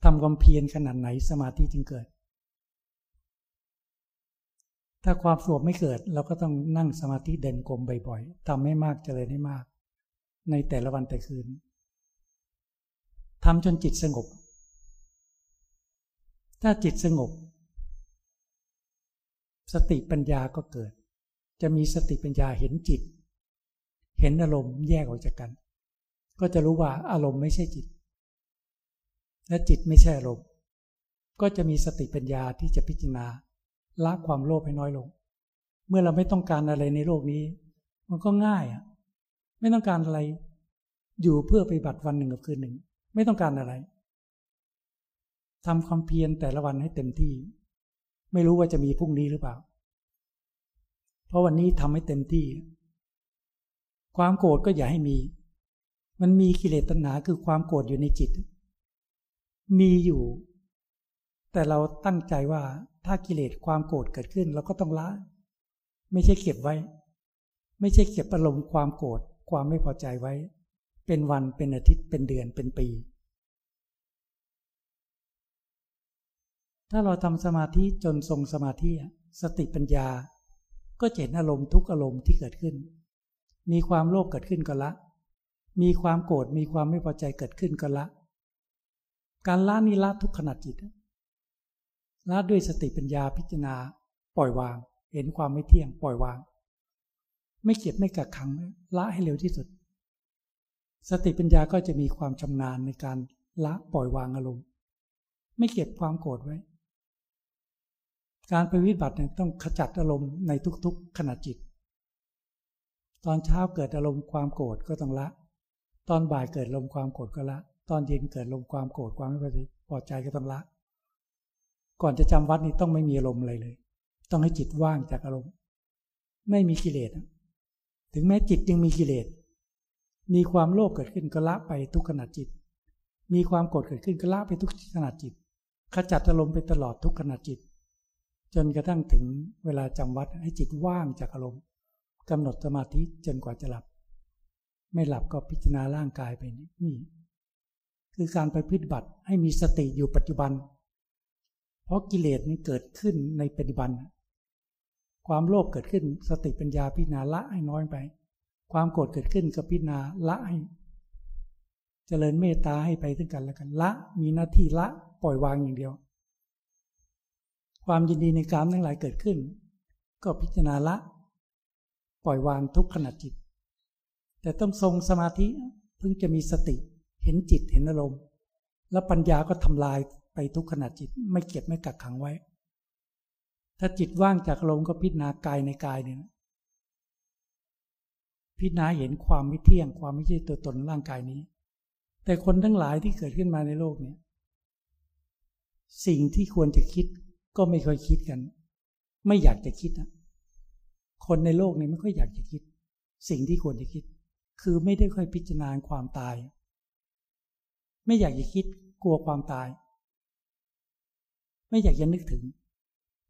ทำความเพียรขนาดไหนสมาธิจึงเกิด ถ้าความสงบไม่เกิด เราก็ต้องนั่งสมาธิเดินกลมบ่อยๆทำให้มากเจริญให้มาก ในแต่ละวันแต่คืนทำจนจิตสงบ ถ้าจิตสงบ สติปัญญาก็เกิด จะมีสติปัญญาเห็นจิต เห็นอารมณ์แยกออกจากกัน ก็จะรู้ว่าอารมณ์ไม่ใช่จิต และจิตไม่ใช่อารมณ์ ก็จะมีสติปัญญาที่จะพิจารณา ละความโลภให้น้อยลง เมื่อเราไม่ต้องการอะไรในโลกนี้ มันก็ง่ายอะ ไม่ต้องการอะไร อยู่เพื่อไปบัติวันหนึ่งกับคืนหนึ่ง ไม่ต้องการอะไรทำความเพียรแต่ละวันให้เต็มที่ ไม่รู้ว่าจะมีพรุ่งนี้หรือเปล่า เพราะวันนี้ทำให้เต็มที่ ความโกรธก็อย่าให้มี มันมีกิเลสตัณหาคือความโกรธอยู่ในจิต มีอยู่ แต่เราตั้งใจว่า ถ้ากิเลสความโกรธเกิดขึ้น เราก็ต้องละ ไม่ใช่เก็บไว้ ไม่ใช่เก็บอารมณ์ความโกรธความไม่พอใจไว้ เป็นวันเป็นอาทิตย์เป็นเดือนเป็นปี ถ้าเราทำสมาธิจนทรงสมาธิสติปัญญา ก็เห็นอารมณ์ทุกอารมณ์ที่เกิดขึ้น มีความโลภเกิดขึ้นก็ละ มีความโกรธมีความไม่พอใจเกิดขึ้นก็ละ การละนี่ละทุกขณะจิต ละด้วยสติปัญญาพิจารณา ปล่อยวาง เห็นความไม่เที่ยง ปล่อยวาง ไม่เก็บไม่กักขังละให้เร็วที่สุด สติปัญญาก็จะมีความชำนาญในการละปล่อยวางอารมณ์ ไม่เก็บความโกรธไว้ การไปวิบัติเนี่ยต้องขจัดอารมณ์ในทุกๆขณะจิต ตอนเช้าเกิดอารมณ์ความโกรธก็ต้องละ ตอนบ่ายเกิดอารมณ์ความโกรธก็ละ ตอนเย็นเกิดอารมณ์ความโกรธความไม่พอใจก็ต้องละ ก่อนจะจำวัดนี้ต้องไม่มีอารมณ์อะไรเลย ต้องให้จิตว่างจากอารมณ์ ไม่มีกิเลสถึงแม้จิตยังมีกิเลส มีความโลภเกิดขึ้นก็ละไปทุกขณะจิต มีความโกรธเกิดขึ้นก็ละไปทุกขณะจิต ขจัดอารมณ์ไปตลอดทุกขณะจิต จนกระทั่งถึงเวลาจำวัดให้จิตว่างจากอารมณ์กำหนดสมาธิจนกว่าจะหลับ ไม่หลับก็พิจารณาร่างกายไปนี่ คือการไปพิบัติให้มีสติอยู่ปัจจุบัน เพราะกิเลสมันเกิดขึ้นในปัจจุบัน ความโลภเกิดขึ้นสติปัญญาพิจารณาละให้น้อยไป ความโกรธเกิดขึ้นก็พิจารณาละให้เจริญเมตตาให้ไปถึงกันแล้วกันละมีหน้าที่ละปล่อยวางอย่างเดียว ความยินดีในการทั้งหลายเกิดขึ้น ก็พิจารณาละ ปล่อยวางทุกขณะจิต แต่ต้องทรงสมาธิเพิ่งจะมีสติเห็นจิตเห็นอารมณ์ แล้วปัญญาก็ทำลาย ทุกขณะจิตไม่เก็บไม่กักขังไว้ ถ้าจิตว่างจากลมก็พิจารณากายในกายเนี่ยพิจารณาเห็นความไม่เที่ยง ความไม่ใช่ตัวตนร่างกายนี้ แต่คนทั้งหลายที่เกิดขึ้นมาในโลกเนี่ย สิ่งที่ควรจะคิดก็ไม่ค่อยคิดกัน ไม่อยากจะคิดนะคนในโลกนี้ไม่ค่อยอยากจะคิด สิ่งที่ควรจะคิด คือไม่ได้ค่อยพิจารณาความตาย ไม่อยากจะคิดกลัวความตาย ไม่อยากจะนึกถึง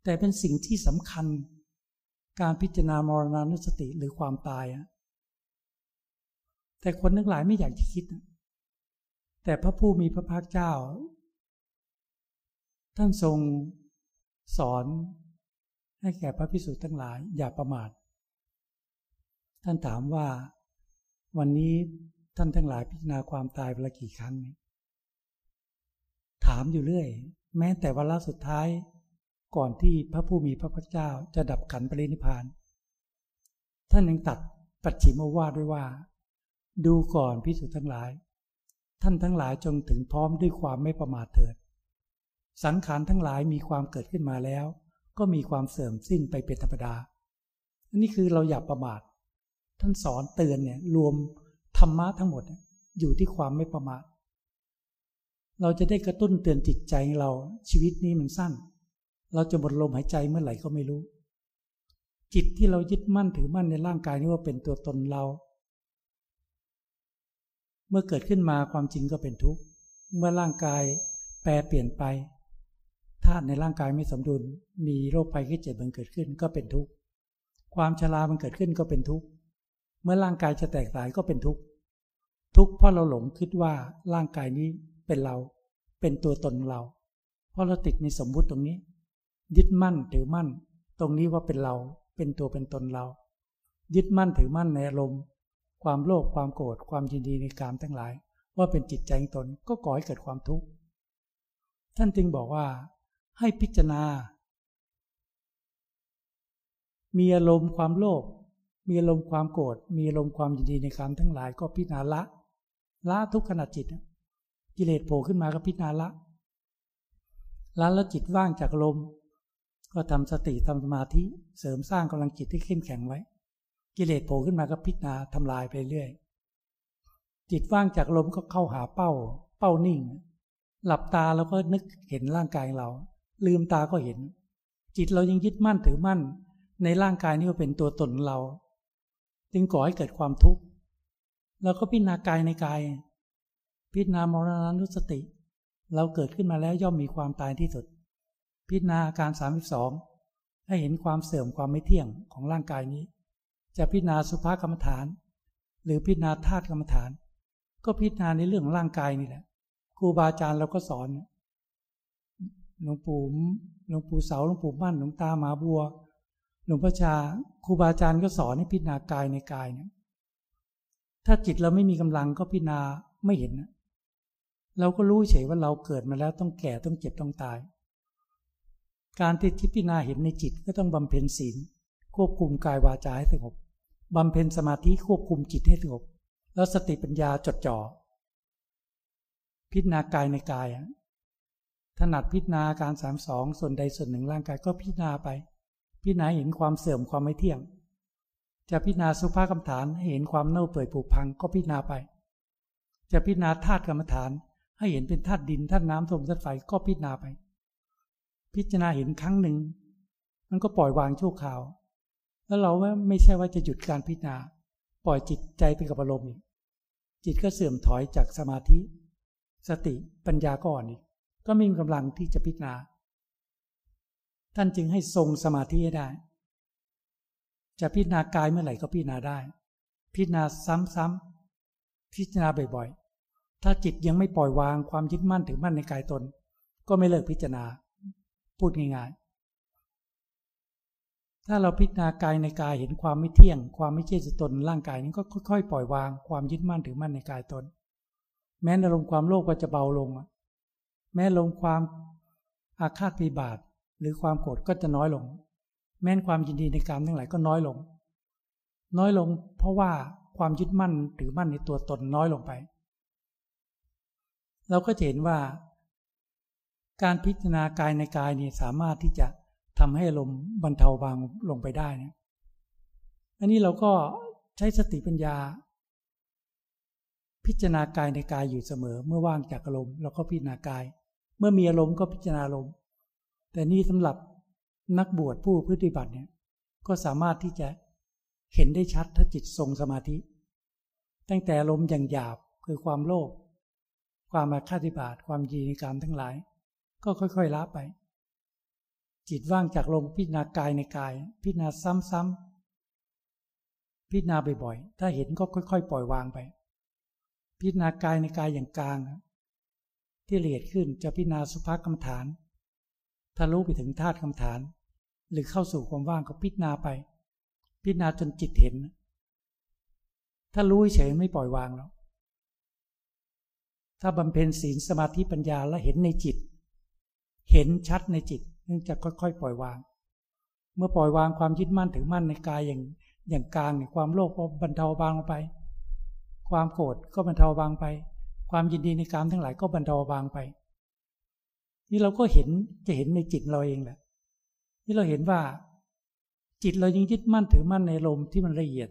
แต่เป็นสิ่งที่สำคัญ การพิจารณามรณานุสติหรือความตาย แต่คนทั้งหลายไม่อยากจะคิด แต่พระผู้มีพระภาคเจ้า ท่านทรงสอนให้แก่พระพิสุทธ์ทั้งหลายอย่าประมาท ท่านถามว่าวันนี้ท่านทั้งหลายพิจารณาความตายเวลากี่ครั้ง ถามอยู่เรื่อย แม้แต่วาระสุดท้าย ก่อนที่พระผู้มีพระภาคเจ้าจะดับขันปรินิพาน ท่านยังตัดปัจฉิมวาดด้วยว่า ดูก่อนพิสุทั้งหลาย ท่านทั้งหลายจงถึงพร้อมด้วยความไม่ประมาทเถิด สังขารทั้งหลายมีความเกิดขึ้นมาแล้ว ก็มีความเสื่อมสิ้นไปเป็นธรรมดาอันนี้คือเราอย่าประมาท ท่านสอนเตือนเนี่ยรวมธรรมะทั้งหมดอยู่ที่ความไม่ประมาท เราจะได้กระตุ้นเตือนจิตใจเราชีวิตนี้มันสั้น เราจะหมดลมหายใจเมื่อไหร่ก็ไม่รู้ จิตที่เรายึดมั่นถือมั่นในร่างกายนี้ว่าเป็นตัวตนเรา เมื่อเกิดขึ้นมาความจริงก็เป็นทุกข์เมื่อร่างกายแปรเปลี่ยนไปธาตุในร่างกายไม่สมดุล มีโรคภัยไข้เจ็บมันเกิดขึ้นก็เป็นทุกข์ความชรามันเกิดขึ้นก็เป็นทุกข์เมื่อร่างกายจะแตกสายก็เป็นทุกข์ทุกข์เพราะเราหลงคิดว่าร่างกายนี้ เป็นเรา เป็นตัวตนเรา เพราะเราติดในสมมุติตรงนี้ ยึดมั่นถือมั่น ตรงนี้ว่าเป็นเรา เป็นตัวเป็นตนเรา ยึดมั่นถือมั่นในอารมณ์ ความโลภความโกรธความยินดีในกามทั้งหลาย ว่าเป็นจิตใจตนก็ก่อให้เกิดความทุกข์ท่านจึงบอกว่า ให้พิจารณา มีอารมณ์ความโลภมีอารมณ์ความโกรธมีอารมณ์ความยินดีในกามทั้งหลาย ก็พิจารณาละละทุกขณะจิต กิเลสโผล่ขึ้นมาก็พิจารณาละละแล้วจิตว่างจากลม ก็ทำสติทำสมาธิเสริมสร้างกำลังจิตที่เข้มแข็งไว้ กิเลสโผล่ขึ้นมาก็พิจารณาทำลายไปเรื่อย จิตว่างจากลมก็เข้าหาเป้า เป้านิ่ง หลับตาแล้วก็นึกเห็นร่างกายเรา ลืมตาก็เห็น จิตเรายังยึดมั่นถือมั่น ในร่างกายนี้ว่าเป็นตัวตนเรา จึงก่อให้เกิดความทุกข์แล้วก็พิจารณากายในกาย พิจารณามรณานุสติ เราเกิดขึ้นมาแล้วย่อมมีความตายที่สุด พิจารณาอาการสามสิบสองให้เห็นความเสื่อมความไม่เที่ยงของร่างกายนี้ จะพิจารณาสุภากรรมฐาน หรือพิจารณาธาตุกรรมฐาน ก็พิจารณาในเรื่องร่างกายนี่แหละครูบาอาจารย์เราก็สอนหลวงปู่หลวงปู่เสาหลวงปู่มั่นหลวงตาหมาบัว หลวงพ่อชาครูบาอาจารย์ก็สอนให้พิจารณากายในกายเนี่ยถ้าจิตเราไม่มีกำลังก็พิจารณาไม่เห็นนะ เราก็รู้เฉยว่าเราเกิดมาแล้วต้องแก่ต้องเจ็บต้องตาย การที่พิจารณาเห็นในจิตก็ต้องบำเพ็ญศีล ควบคุมกายวาจาให้สงบบำเพ็ญสมาธิควบคุมจิตให้สงบ แล้วสติปัญญาจดจ่อพิจารณากายในกายถนัดพิจารณาการสามสองส่วนใดส่วนหนึ่งร่างกายก็พิจารณาไป พิจารณาเห็นความเสื่อมความไม่เที่ยง จะพิจารณาสุภาพกรรมฐานให้เห็นความเน่าเปื่อยผุพังก็พิจารณาไป จะพิจารณาธาตุกรรมฐาน ให้เห็นเป็นธาตุดินธาตุน้ำลมธาตุไฟก็พิจารณาไป พิจารณาเห็นครั้งหนึ่ง มันก็ปล่อยวางชั่วคราว แล้วเราว่าไม่ใช่ว่าจะหยุดการพิจารณา ปล่อยจิตใจไปกับอารมณ์จิตก็เสื่อมถอยจากสมาธิ สติปัญญาก็อ่อนอีกก็ไม่มีกำลังที่จะพิจารณา ท่านจึงให้ทรงสมาธิให้ได้ จะพิจารณากายเมื่อไหร่ก็พิจารณาได้ พิจารณาซ้ำๆพิจารณาบ่อย ถ้าจิตยังไม่ปล่อยวางความยึดมั่นถือมั่นในกายตน ก็ไม่เลิกพิจารณา พูดง่ายๆ ถ้าเราพิจารณากายในกายเห็นความไม่เที่ยง ความไม่ใช่สตนร่างกายนี้ก็ค่อยๆ ปล่อยวางความยึดมั่นถือมั่นในกายตน แม้อารมณ์ความโลภก็จะเบาลง แม้ลงความอาฆาตปีบาทหรือความโกรธก็จะน้อยลง แม้ความยินดีในกามทั้งหลายก็น้อยลง น้อยลงเพราะว่าความยึดมั่นถือมั่นในตัวตนน้อยลงไป เราก็จะเห็นว่า การพิจารณากายในกายนี่สามารถที่จะทำให้ลมบรรเทาบางลงไปได้เนี่ยอันนี้เราก็ใช้สติปัญญา พิจารณากายในกายอยู่เสมอ เมื่อว่างจากอารมณ์เราก็พิจารณากาย เมื่อมีอารมณ์ก็พิจารณาอารมณ์แต่นี่สำหรับนักบวชผู้ปฏิบัติเนี่ยก็สามารถที่จะเห็นได้ชัดถ้าจิตทรงสมาธิ ตั้งแต่อารมอย่างหยาบคือความโลภ ความมาฆาติบาตความยีในกรรมทั้งหลาย ก็ค่อยๆละไป จิตว่างจากลงพิจารณากายในกาย พิจารณาซ้ำๆพิจารณาบ่อยๆ ถ้าเห็นก็ค่อยๆ ปล่อยวางไป พิจารณากายในกายอย่างกลาง ที่ละเอียดขึ้นจะพิจารณาสุภกรรมฐานถ้ารู้ไปถึงธาตุกรรมฐาน หรือเข้าสู่ความว่างก็พิจารณาไป พิจารณาจนจิตเห็น ถ้ารู้เฉยไม่ปล่อยวางแล้ว ถ้าบำเพ็ญศีลสมาธิปัญญาแล้วเห็นในจิต เห็นชัดในจิตนึงจะค่อย ๆ ปล่อยวาง เมื่อปล่อยวางความยึดมั่นถือมั่นในกายอย่างอย่างกลางเนี่ยความโลภก็บรรเทาบางลงไป ความโกรธก็บรรเทาบางไป ความยินดีในกามทั้งหลายก็บรรเทาบางไป นี่เราก็เห็นจะเห็นในจิตเราเองแหละนี่เราเห็นว่าจิตเรายังยึดมั่นถือมั่นในลมที่มันละเอียด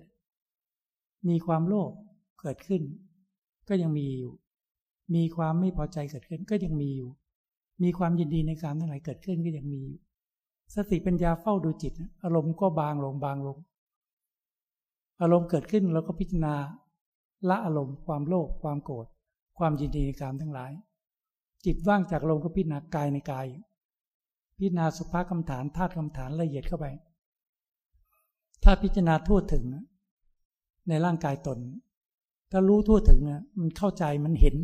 มีความโลภเกิดขึ้น ก็ยังมีอยู่ มีความไม่พอใจเกิดขึ้นก็ยังมีอยู่ มีความยินดีในการทั้งหลายเกิดขึ้นก็ยังมีอยู่สติปัญญาเฝ้าดูจิต อารมณ์ก็บางลงบางลง อารมณ์เกิดขึ้นเราก็พิจารณา ละอารมณ์ความโลภความโกรธความยินดีในการทั้งหลาย จิตว่างจากลมณ์ก็พิจารณากายในกาย พิจารณาสุภาคำฐานธาตุคำฐานละเอียดเข้าไป ถ้าพิจารณาทั่วถึง ในร่างกายตน ถ้ารู้ทั่วถึงมันเข้าใจมันเห็น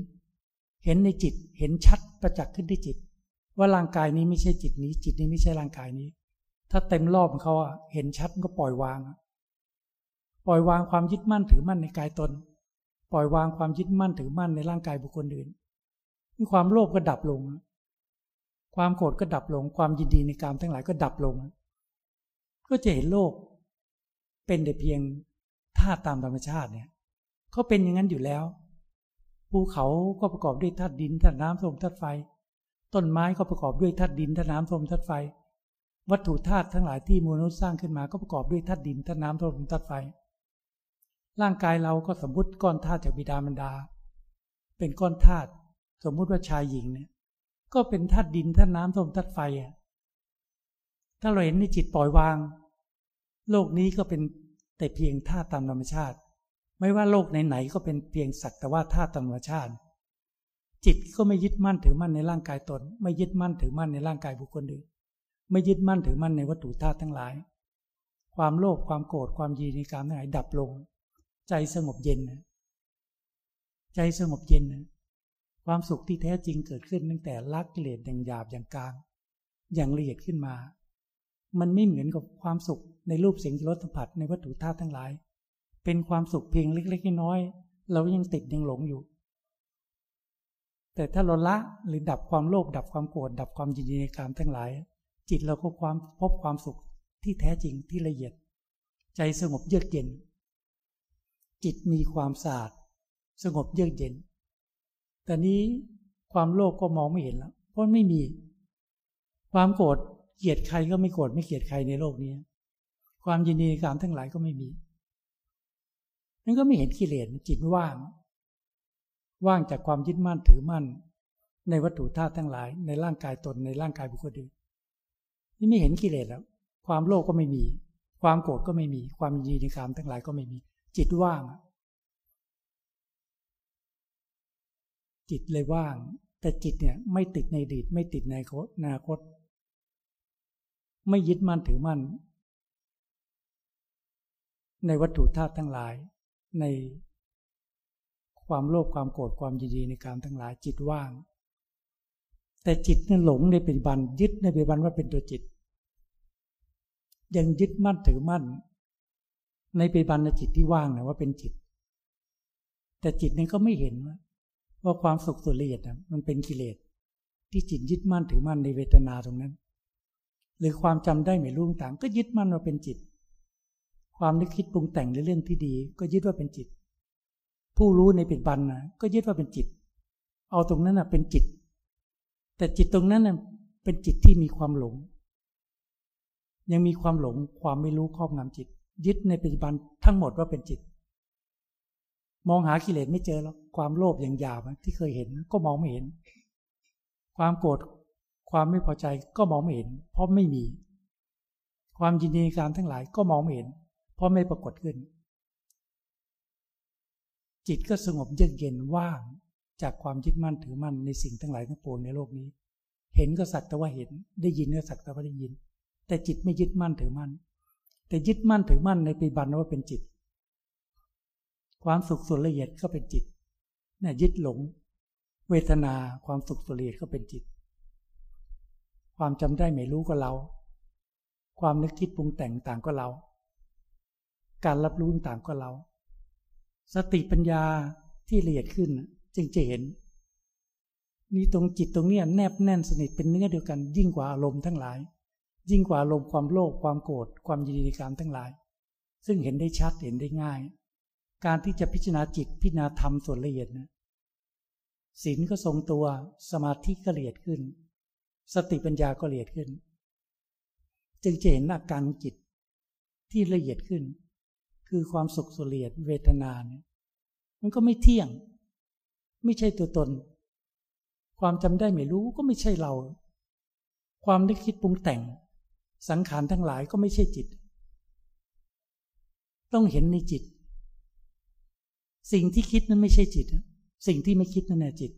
เห็นในจิต เห็นชัดประจักษ์ขึ้นที่จิต ว่าร่างกายนี้ไม่ใช่จิตนี้ จิตนี้ไม่ใช่ร่างกายนี้ ถ้าเต็มรอบของเขาอะเห็นชัดก็ปล่อยวาง ปล่อยวางความยึดมั่นถือมั่นในกายตน ปล่อยวางความยึดมั่นถือมั่นในร่างกายบุคคลอื่นมีความโลภก็ดับลง ความโกรธก็ดับลง ความยินดีในกามทั้งหลายก็ดับลง ก็จะเห็นโลก เป็นแต่เพียงธาตุตามธรรมชาติเนี่ยเขาเป็นอย่างนั้นอยู่แล้ว ภูเขาก็ประกอบด้วยธาตุดินธาตุน้ำลมธาตุไฟ ต้นไม้ก็ประกอบด้วยธาตุดินธาตุน้ำลมธาตุไฟ วัตถุธาตุทั้งหลายที่มนุษย์สร้างขึ้นมาก็ประกอบด้วยธาตุดินธาตุน้ำลมธาตุไฟ ร่างกายเราก็สมมติก้อนธาตุจากบิดามารดา เป็นก้อนธาตุสมมุติว่าชายหญิงเนี่ยก็เป็นธาตุดินธาตุน้ำลมธาตุไฟอะถ้าเราเห็นในจิตปล่อยวาง โลกนี้ก็เป็นแต่เพียงธาตุตามธรรมชาติ ไม่ว่าโลกไหนๆก็เป็นเพียงสักแต่ว่าธาตุธรรมชาติ จิตก็ไม่ยึดมั่นถือมั่นในร่างกายตน ไม่ยึดมั่นถือมั่นในร่างกายบุคคลอื่นไม่ยึดมั่นถือมั่นในวัตถุธาตุทั้งหลาย ความโลภความโกรธความยีในการทั้งหลายดับลง ใจสงบเย็นใจสงบเย็นความสุขที่แท้จริงเกิดขึ้นตั้งแต่ลักเลสอย่างหยาบอย่างกลาง อย่างละเอียดขึ้นมา มันไม่เหมือนกับความสุขในรูปเสียงรสสัมผัสในวัตถุธาตุทั้งหลาย เป็นความสุขเพียงเล็กๆน้อยๆเรายังติดยังหลงอยู่ แต่ถ้าเราละหรือดับความโลภดับความโกรธดับความยินดีในการทั้งหลาย จิตเราก็ความพบความสุขที่แท้จริงที่ละเอียด ใจสงบเยือกเย็น จิตมีความสะอาดสงบเยือกเย็น แต่นี้ความโลภกก็มองไม่เห็นแล้ว เพราะไม่มี ความโกรธเกลียดใครก็ไม่โกรธไม่เกลียดใครในโลกนี้ ความยินดีการทั้งหลายก็ไม่มี นั่นก็ไม่เห็นกิเลสจิตว่าง ว่างจากความยึดมั่นถือมั่น ในวัตถุธาตุทั้งหลาย ในร่างกายตนในร่างกายบุคคลอื่นนี่ไม่เห็นกิเลสแล้ว ความโลภกก็ไม่มี ความโกรธก็ไม่มี ความยินดีในการทั้งหลายก็ไม่มี จิตว่าง จิตเลยว่าง แต่จิตเนี่ยไม่ติดในอดีตไม่ติดในอนาคต ไม่ยึดมั่นถือมั่นในวัตถุธาตุทั้งหลาย ในความโลภความโกรธความยินดีในการทั้งหลายจิตว่าง แต่จิตนี่ยหลงในปัจจุบันยึดในปัจจุบันว่าเป็นตัวจิต ยังยึดมั่นถือมั่น ในปัจจุบันในจิตที่ว่างนะว่าเป็นจิต แต่จิตนี่ก็ไม่เห็นว่าความสุขส่วนละเอียดนะมันเป็นกิเลสที่จิตยึดมั่นถือมั่นในเวทนาตรงนั้น หรือความจำได้ไม่รู้ต่างก็ยึดมั่นว่าเป็นจิต ความนึกคิดปรุงแต่งในเรื่องที่ดี ก็ยึดว่าเป็นจิต ผู้รู้ในปัจจุบันนะก็ยึดว่าเป็นจิต เอาตรงนั้นนะเป็นจิต แต่จิตตรงนั้นนะเป็นจิตที่มีความหลง ยังมีความหลงความไม่รู้ครอบงำจิต ยึดในปัจจุบันทั้งหมดว่าเป็นจิต มองหากิเลสไม่เจอแล้วความโลภอย่างหยาบที่เคยเห็นก็มองไม่เห็น ความโกรธความไม่พอใจก็มองไม่เห็น เพราะไม่มี ความยินดีการทั้งหลายก็มองไม่เห็น เพราะไม่ปรากฏขึ้น จิตก็สงบเยือกเย็นว่างจากความยึดมั่นถือมั่นในสิ่งทั้งหลายทั้งปวงในโลกนี้ เห็นก็สักแต่ว่าเห็น ได้ยินก็สักแต่ว่าได้ยิน แต่จิตไม่ยึดมั่นถือมั่น แต่ยึดมั่นถือมั่นในปีบันว่าเป็นจิต ความสุขส่วนละเอียดก็เป็นจิตเนี่ยยึดหลง เวทนาความสุขส่วนละเอียดก็เป็นจิต ความจำได้ไม่รู้ก็เรา ความนึกคิดปรุงแต่งต่างก็เรา การรับรู้ต่างก็เรา สติปัญญาที่ละเอียดขึ้นจึงจะเห็น นี่ตรงจิตตรงนี้แนบแน่นสนิทเป็นเนื้อเดียวกัน ยิ่งกว่าอารมณ์ทั้งหลาย ยิ่งกว่าอารมณ์ความโลภความโกรธความยินดีการทั้งหลาย ซึ่งเห็นได้ชัดเห็นได้ง่าย การที่จะพิจารณาจิตพิจารณาธรรมส่วนละเอียดนะศีลก็ทรงตัวสมาธิก็ละเอียดขึ้น สติปัญญาก็ละเอียดขึ้น จึงจะเห็นอาการจิตที่ละเอียดขึ้น คือความสุขส่วนละเอียดเวทนาเนี่ยมันก็ไม่เที่ยง ไม่ใช่ตัวตน ความจำได้ไม่รู้ก็ไม่ใช่เรา ความนึกคิดปรุงแต่ง สังขารทั้งหลายก็ไม่ใช่จิต ต้องเห็นในจิต สิ่งที่คิดนั้นไม่ใช่จิต สิ่งที่ไม่คิดนั่นแหละจิต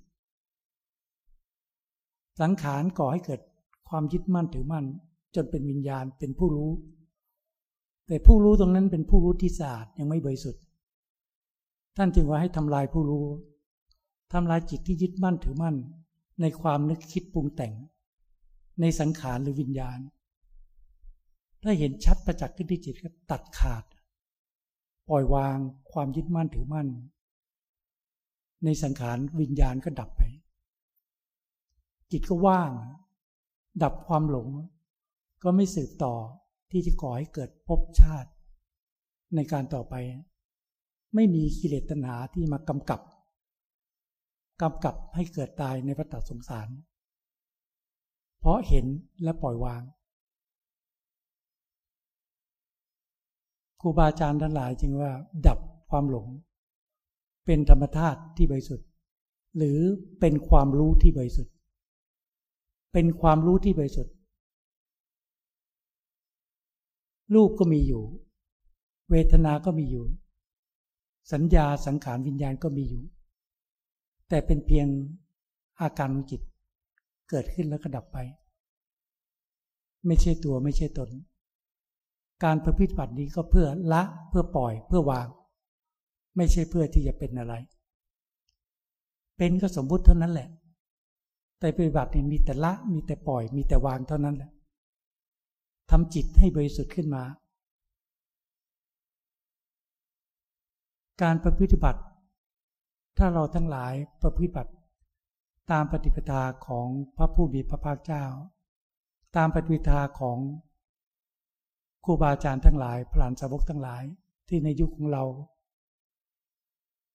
สังขารก่อให้เกิดความยึดมั่นถือมั่น จนเป็นวิญญาณเป็นผู้รู้ แต่ผู้รู้ตรงนั้นเป็นผู้รู้ที่สะอาดยังไม่บริสุทธิ์ ท่านจึงว่าให้ทำลายผู้รู้ทำลายจิตที่ยึดมั่นถือมั่น ในความนึกคิดปรุงแต่ง ในสังขารหรือวิญญาณ ถ้าเห็นชัดประจักษ์ขึ้นที่จิตก็ตัดขาด ปล่อยวางความยึดมั่นถือมั่น ในสังขารวิญญาณก็ดับไป จิตก็ว่าง ดับความหลง ก็ไม่สืบต่อ ที่จะก่อให้เกิดภพชาติ ในการต่อไป ไม่มีกิเลสตัณหาที่มากำกับกำกับให้เกิดตายในพระตัสงสาร เพราะเห็นและปล่อยวางครูบาอาจารย์ทั้งหลายจึงว่า ดับความหลง เป็นธรรมธาตุที่บริสุทธิ์ หรือเป็นความรู้ที่บริสุทธิ์ เป็นความรู้ที่บริสุทธิ์ รูปก็มีอยู่ เวทนาก็มีอยู่ สัญญาสังขารวิญญาณก็มีอยู่ แต่เป็นเพียงอาการของจิต เกิดขึ้นแล้วก็ดับไป ไม่ใช่ตัวไม่ใช่ตน การประพฤติบัตินี้ก็เพื่อละเพื่อปล่อยเพื่อวาง ไม่ใช่เพื่อที่จะเป็นอะไร เป็นก็สมมุติเท่านั้นแหละ แต่ปฏิบัตินี่มีแต่ละมีแต่ปล่อย มีแต่วางเท่านั้นแหละ ทำจิตให้บริสุทธิ์ขึ้นมา การประพฤติบัติ ถ้าเราทั้งหลายประพฤติบัติ ตามปฏิปทาของพระผู้มีพระภาคเจ้า ตามปฏิปทาของครูบาอาจารย์ทั้งหลายพระหลานสาวกทั้งหลายที่ในยุคของเรา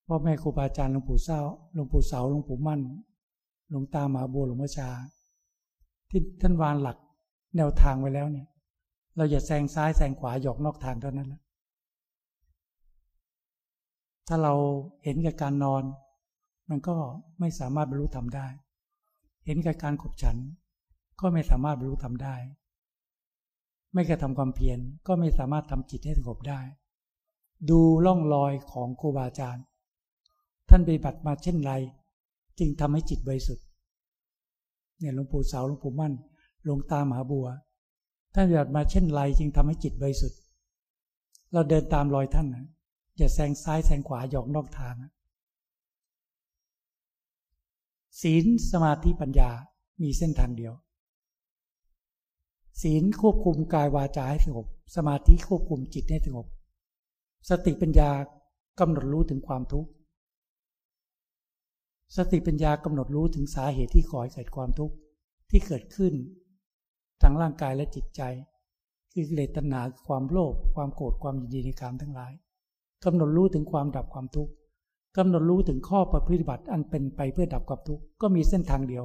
พ่อแม่ครูบาอาจารย์หลวงปู่เศร้าหลวงปู่เสาหลวงปู่มั่นหลวงตาหมาบัวหลวงพ่อชา ที่ท่านวางหลักแนวทางไว้แล้วเนี่ย เราอย่าแซงซ้ายแซงขวาหยอกนอกทางเท่านั้นแหละถ้าเราเห็นกับการนอน มันก็ไม่สามารถบรรลุธรรมได้ เห็นกับการขบฉัน ก็ไม่สามารถบรรลุธรรมได้ ไม่กระทำความเพียรก็ไม่สามารถทำจิตให้สงบได้ ดูล่องรอยของครูบาอาจารย์ ท่านปฏิบัติมาเช่นไร จึงทำให้จิตบริสุทธิ์เนี่ยหลวงปู่เสาหลวงปู่มั่นหลวงตามหาบัว ท่านปฏิบัติมาเช่นไรจึงทำให้จิตบริสุทธิ์ เราเดินตามรอยท่านนะอย่าแซงซ้ายแซงขวาหยอกนอกทางนะศีลสมาธิปัญญามีเส้นทางเดียว ศีลควบคุมกายวาจาให้สงบ สมาธิควบคุมจิตให้สงบ สติปัญญากำหนดรู้ถึงความทุกข์ สติปัญญากำหนดรู้ถึงสาเหตุที่ก่อให้เกิดความทุกข์ที่เกิดขึ้น ทางร่างกายและจิตใจ คือกิเลสตัณหาความโลภความโกรธความยินดีในกามทั้งหลายกำหนดรู้ถึงความดับความทุกข์กำหนดรู้ถึงข้อปฏิบัติอันเป็นไปเพื่อดับความทุกข์ก็มีเส้นทางเดียว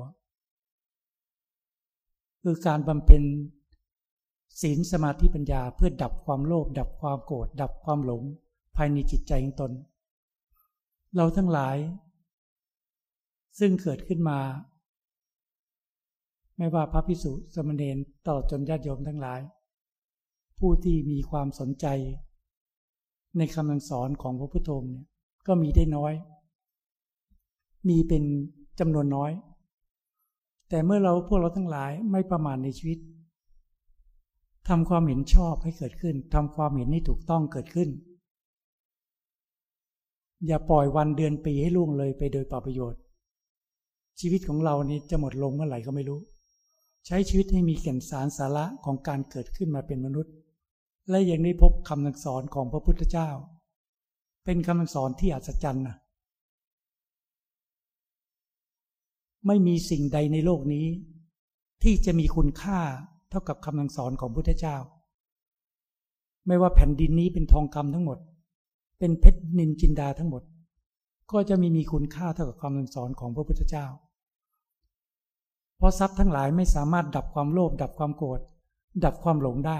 คือการบำเพ็ญศีลสมาธิปัญญาเพื่อดับความโลภดับความโกรธดับความหลง ภายในจิตใจของตน เราทั้งหลาย ซึ่งเกิดขึ้นมา ไม่ว่าพระพิสุสมณเณรตลอดจนญาติโยมทั้งหลาย ผู้ที่มีความสนใจ ในคำสอนของพระพุทธองค์เนี่ยก็มีได้น้อย มีเป็นจำนวนน้อย แต่เมื่อเราพวกเราทั้งหลายไม่ประมาทในชีวิตทำความเห็นชอบให้เกิดขึ้นทำความเห็นให้ถูกต้องเกิดขึ้น อย่าปล่อยวันเดือนปีให้ล่วงเลยไปโดยปล่าประโยชน์ ชีวิตของเรานี่จะหมดลงเมื่อไหร่ก็ไม่รู้ ใช้ชีวิตให้มีแก่นสารสาระของการเกิดขึ้นมาเป็นมนุษย์ และยังได้พบคำสอนของพระพุทธเจ้า เป็นคำสอนที่อัศจรรย์นะไม่มีสิ่งใดในโลกนี้ ที่จะมีคุณค่าเท่ากับคำสอนของพระพุทธเจ้า ไม่ว่าแผ่นดินนี้เป็นทองคำทั้งหมด เป็นเพชรนินจินดาทั้งหมด ก็จะไม่มีคุณค่าเท่ากับคำสอนของพระพุทธเจ้า เพราะทรัพย์ทั้งหลายไม่สามารถดับความโลภดับความโกรธดับความหลงได้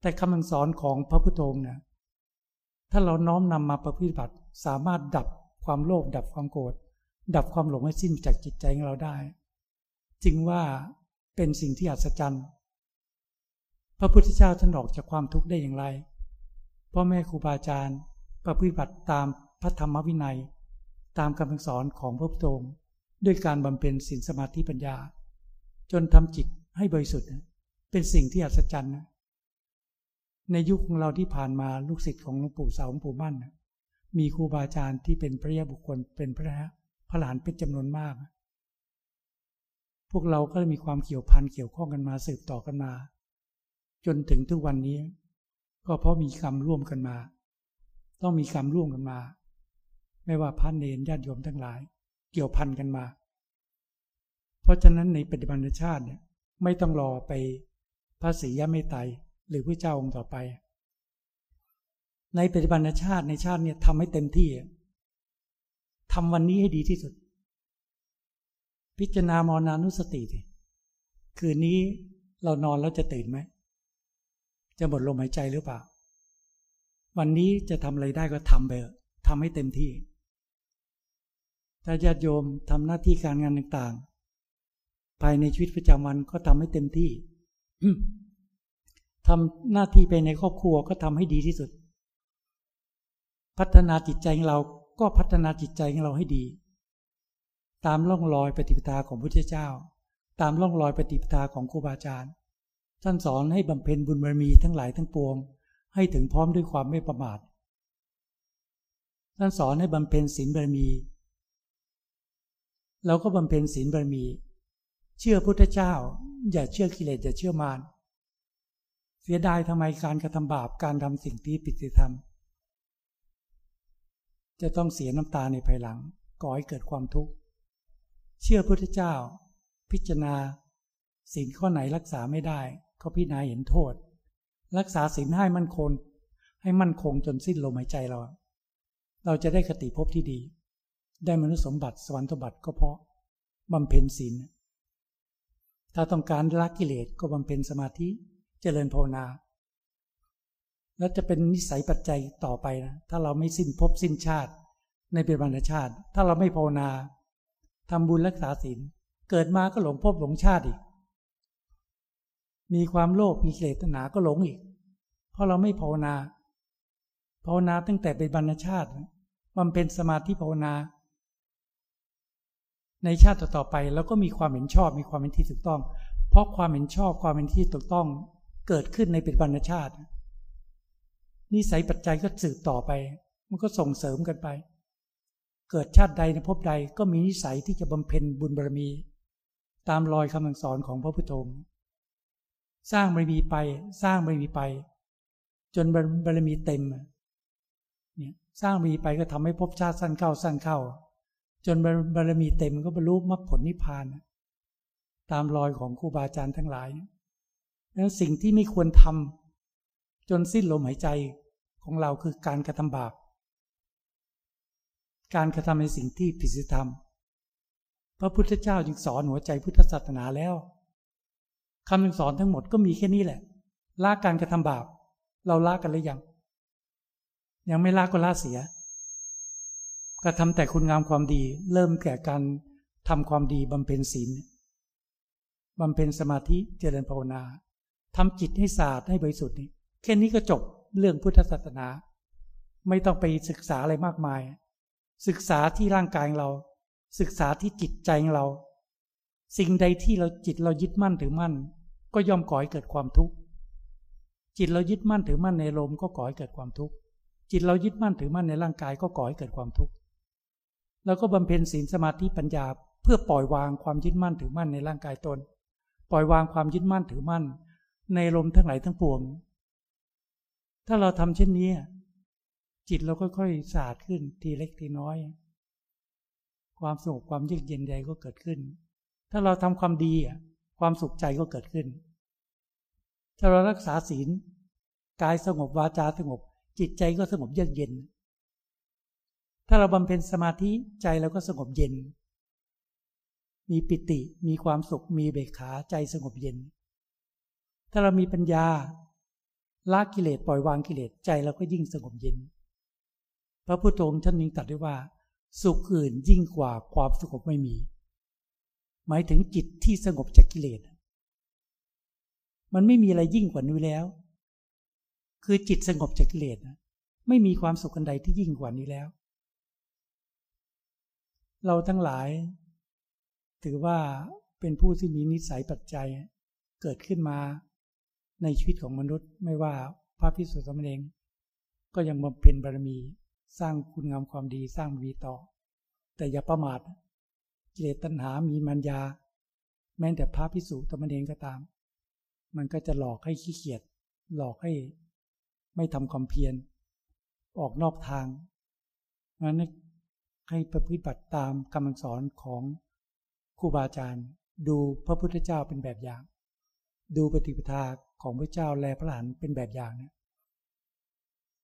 แต่คำสอนของพระพุทโธนี่ยถ้าเราน้อมนำมาประพฤติบัติสามารถดับความโลภดับความโกรธดับความหลงให้สิ้นจากจิตใจของเราได้ จึงว่าเป็นสิ่งที่อัศจรรย์ พระพุทธเจ้าท่านออกจากความทุกข์ได้อย่างไร พ่อแม่ครูบาอาจารย์ประพฤติบัติตามพระธรรมวินัย ตามคำสอนของพระพุทธองค์ ด้วยการบำเพ็ญศีลสมาธิปัญญา จนทำจิตให้บริสุทธิ์เป็นสิ่งที่อัศจรรย์นะในยุคของเราที่ผ่านมาลูกศิษย์ของหลวงปู่เสาหลวงปู่มั่นมีครูบาอาจารย์ที่เป็นพระยาบุคคลเป็นพระพระหลานเป็นจำนวนมาก พวกเราก็มีความเกี่ยวพันเกี่ยวข้องกันมาสืบต่อกันมา จนถึงทุกวันนี้ ก็เพราะมีกรรมร่วมกันมา ต้องมีกรรมร่วมกันมา ไม่ว่าพระเนรญาติโยมทั้งหลาย เกี่ยวพันกันมา เพราะฉะนั้นในปฏิบัติชาติเนี่ยไม่ต้องรอไปพระศรียะเมตไตรหรือพระเจ้าองค์ต่อไป ในปฏิบัติชาติในชาติเนี่ยทำให้เต็มที่ทำวันนี้ให้ดีที่สุด พิจารณามรณานุสติทีคืนนี้เรานอนแล้วจะตื่นไหม จะหมดลมหายใจหรือเปล่า วันนี้จะทำอะไรได้ก็ทำไปทำให้เต็มที่ ถ้าญาติโยมทำหน้าที่การงานต่างๆ ภายในชีวิตประจำวันก็ทำให้เต็มที่ทำหน้าที่ไปในครอบครัวก็ทำให้ดีที่สุด พัฒนาจิตใจของเราก็พัฒนาจิตใจของเราให้ดี ตามล่องรอยปฏิปทาของพระพุทธเจ้า ตามล่องรอยปฏิปทาของครูบาอาจารย์ท่านสอนให้บำเพ็ญบุญบารมีทั้งหลายทั้งปวง ให้ถึงพร้อมด้วยความไม่ประมาทท่านสอนให้บำเพ็ญศีลบารมี เราก็บำเพ็ญศีลบารมี เชื่อพุทธเจ้า อย่าเชื่อกิเลสอย่าเชื่อมารเสียดายทำไมการกระทำบาปการทำสิ่งที่ผิดศีลธรรม จะต้องเสียน้ำตาในภายหลังก่อให้เกิดความทุกข์เชื่อพุทธเจ้า พิจารณาสิ่งข้อไหนรักษาไม่ได้ ก็พิจารณาเห็นโทษ รักษาศีลให้มั่นคงให้มั่นคงจนสิ้นลมหายใจเรา เราจะได้คติภพที่ดี ได้มนุษย์สมบัติสวรรค์สมบัติก็เพราะบำเพ็ญศีล ถ้าต้องการละกิเลสก็บำเพ็ญสมาธิเจริญภาวนา แล้วจะเป็นนิสัยปัจจัยต่อไปนะ ถ้าเราไม่สิ้นภพสิ้นชาติ ในเป็นบรรชาติ ถ้าเราไม่ภาวนาทำบุญรักษาศีล เกิดมาก็หลงภพหลงชาติอีก มีความโลภมีกิเลสตัณหาก็หลงอีก เพราะเราไม่ภาวนา ภาวนาตั้งแต่เป็นบรรณชาติบำเพ็ญสมาธิภาวนา ในชาติต่อไปเราก็มีความเห็นชอบมีความเห็นที่ถูกต้อง เพราะความเห็นชอบความเห็นที่ถูกต้องเกิดขึ้นในเป็นบรรชาตินิสัยปัจจัยก็สืบต่อไป มันก็ส่งเสริมกันไป เกิดชาติใดในภพใดก็มีนิสัยที่จะบำเพ็ญบุญบารมี ตามรอยคำสอนของพระพุทธองค์สร้างบารมีไปสร้างบารมีไป จนบารมีเต็มเนี่ยสร้างบารมีไปก็ทำให้ภพชาติสั้นเข้าสั้นเข้า จนบารมีเต็มก็บรรลุมรรคผลนิพพาน ตามรอยของครูบาอาจารย์ทั้งหลายนั้นสิ่งที่ไม่ควรทำจนสิ้นลมหายใจของเราคือการกระทำบาป การกระทำในสิ่งที่ผิดศีลธรรม พระพุทธเจ้าจึงสอนหัวใจพุทธศาสนาแล้วคำสอนทั้งหมดก็มีแค่นี้แหละละการกระทำบาป เราละกันหรือยัง ยังไม่ละก็ละเสีย กระทำแต่คุณงามความดี เริ่มแก่การทำความดีบำเพ็ญศีลบำเพ็ญสมาธิเจริญภาวนาทำจิตให้สะอาดให้บริสุทธิ์นี่แค่นี้ก็จบเรื่องพุทธศาสนา ไม่ต้องไปศึกษาอะไรมากมาย ศึกษาที่ร่างกายเรา ศึกษาที่จิตใจของเรา สิ่งใดที่เราจิตเรายึดมั่นถือมั่น ก็ย่อมก่อให้เกิดความทุกข์จิตเรายึดมั่นถือมั่นในลมก็ก่อให้เกิดความทุกข์จิตเรายึดมั่นถือมั่นในร่างกายก็ก่อให้เกิดความทุกข์ แล้วก็บำเพ็ญศีลสมาธิปัญญา เพื่อปล่อยวางความยึดมั่นถือมั่นในร่างกายตน ปล่อยวางความยึดมั่นถือมั่น ในลมทั้งหลายทั้งปวง ถ้าเราทำเช่นนี้ จิตเราค่อยๆสะอาดขึ้นทีเล็กทีน้อย ความสงบความเยือกเย็นใจก็เกิดขึ้น ถ้าเราทำความดีความสุขใจก็เกิดขึ้น ถ้าเรารักษาศีลกายสงบวาจาสงบ จิตใจก็สงบเยือกเย็น ถ้าเราบำเพ็ญสมาธิใจเราก็สงบเย็น มีปิติมีความสุขมีเบกขาใจสงบเย็น ถ้าเรามีปัญญาละกิเลสปล่อยวางกิเลสใจเราก็ยิ่งสงบเย็น พระพุทธองค์ท่านนี้ตรัสไว้ว่า สุขอื่นยิ่งกว่าความสงบไม่มี หมายถึงจิตที่สงบจากกิเลส มันไม่มีอะไรยิ่งกว่านี้แล้ว คือจิตสงบจากกิเลสไม่มีความสุขอันใดที่ยิ่งกว่านี้แล้ว เราทั้งหลาย ถือว่าเป็นผู้ที่มีนิสัยปัจจัยเกิดขึ้นมาในชีวิตของมนุษย์ ไม่ว่าพระพิสุทธิ์สมเองก็ยังบำเพ็ญบารมีสร้างคุณงามความดีสร้างมีต่อ แต่อย่าประมาทกิเลสตัณหามีมัญญา แม้แต่พระพิสุตมันเองก็ตาม มันก็จะหลอกให้ขี้เกียจหลอกให้ไม่ทำความเพียรออกนอกทางงั้น ให้ปฏิบัติตามคำสอนของครูบาอาจารย์ ดูพระพุทธเจ้าเป็นแบบอย่าง ดูปฏิปทาของพระเจ้าแลพระหลานเป็นแบบอย่างเนี่ย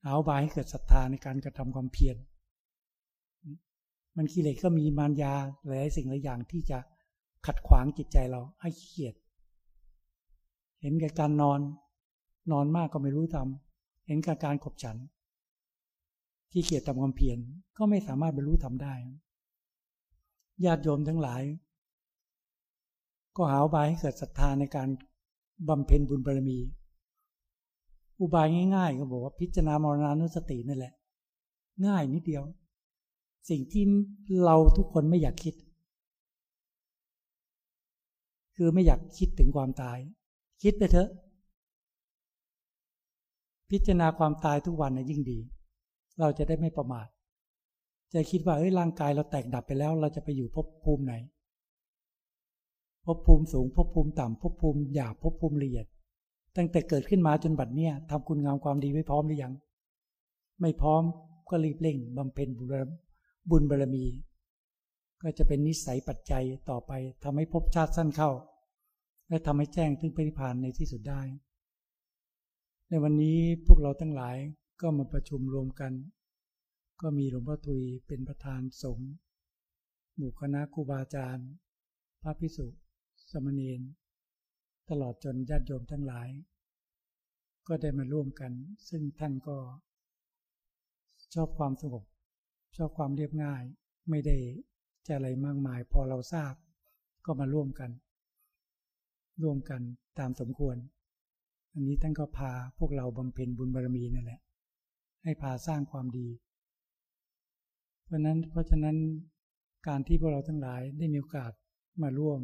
เอาบายให้เกิดศรัทธาในการกระทำความเพียรมันกิเลสก็มีมารยาหลายสิ่งหลายอย่างที่จะขัดขวางจิตใจเราให้ขี้เกียจเห็นกับการนอน นอนมากก็ไม่รู้ทำเห็นกับการขบฉัน ขี้เกียจทำความเพียรก็ไม่สามารถบรรลุทำได้ ญาติโยมทั้งหลาย ก็หาอุบายให้เกิดศรัทธาในการบำเพ็ญบุญบารมี อุบายง่ายๆ ก็บอกว่าพิจารณามรณานุสตินั่นแหละ ง่ายนิดเดียว สิ่งที่เราทุกคนไม่อยากคิด คือไม่อยากคิดถึงความตาย คิดไปเถอะ พิจารณาความตายทุกวันนะยิ่งดี เราจะได้ไม่ประมาทจะคิดว่าเอ้ยร่างกายเราแตกดับไปแล้ว เราจะไปอยู่ภพภูมิไหนภพภูมิสูงภพภูมิต่ำภพภูมิหยาบภพภูมิละเอียด ตั้งแต่เกิดขึ้นมาจนบัดเนี้ยทำคุณงามความดีไว้พร้อมหรือยัง ไม่พร้อมก็รีบเร่งบำเพ็ญบุญบารมี ก็จะเป็นนิสัยปัจจัยต่อไปทำให้ภพชาติสั้นเข้า และทำให้แจ้งถึงปริพานในที่สุดได้ ในวันนี้พวกเราทั้งหลาย ก็มาประชุมรวมกัน ก็มีหลวงพ่อทุยเป็นประธานสงฆ์หมู่คณะครูบาอาจารย์ พระพิสุสมณีนตลอดจนญาติโยมทั้งหลาย ก็ได้มาร่วมกัน ซึ่งท่านก็ ชอบความสงบ ชอบความเรียบง่าย ไม่ได้จะอะไรมากมาย พอเราทราบ ก็มาร่วมกัน ร่วมกันตามสมควร อันนี้ท่านก็พาพวกเราบำเพ็ญบุญบารมีนั่นแหละ ให้พาสร้างความดี เพราะนั้นเพราะฉะนั้นการที่พวกเราทั้งหลายได้มีโอกาสมาร่วม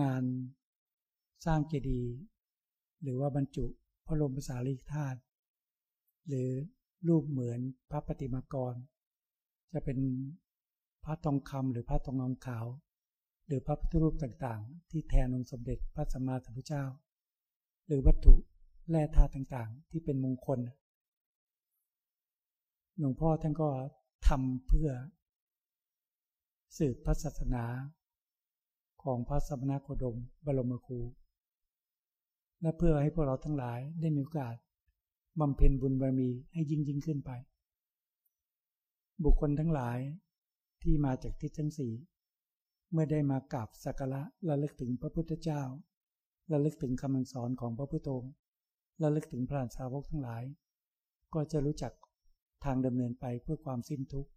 งานสร้างเจดีย์หรือว่าบรรจุพระลมภาษาลิกธาตุหรือรูปเหมือนพระปฏิมากร จะเป็นพระทองคำหรือพระทองคำขาว หรือพระพุทธรูปต่างๆ ที่แทนองค์สมเด็จพระสัมมาสัมพุทธเจ้า หรือวัตถุแร่ธาตุต่างๆ ที่เป็นมงคล หลวงพ่อท่านก็ทำเพื่อ สืบพระศาสนาของพระสมณโคดม บรมครู และเพื่อให้พวกเราทั้งหลายได้มีโอกาสบำเพ็ญบุญบารมีให้ยิ่งยิ่งขึ้นไป บุคคลทั้งหลายที่มาจากทิศทั้งสี่เมื่อได้มากราบสักการะระลึกถึงพระพุทธเจ้าระลึกถึงคำสอนของพระพุทโธระลึกถึงพระสาวกทั้งหลาย ก็จะรู้จัก ทางดำเนินไปเพื่อความสิ้นทุกข์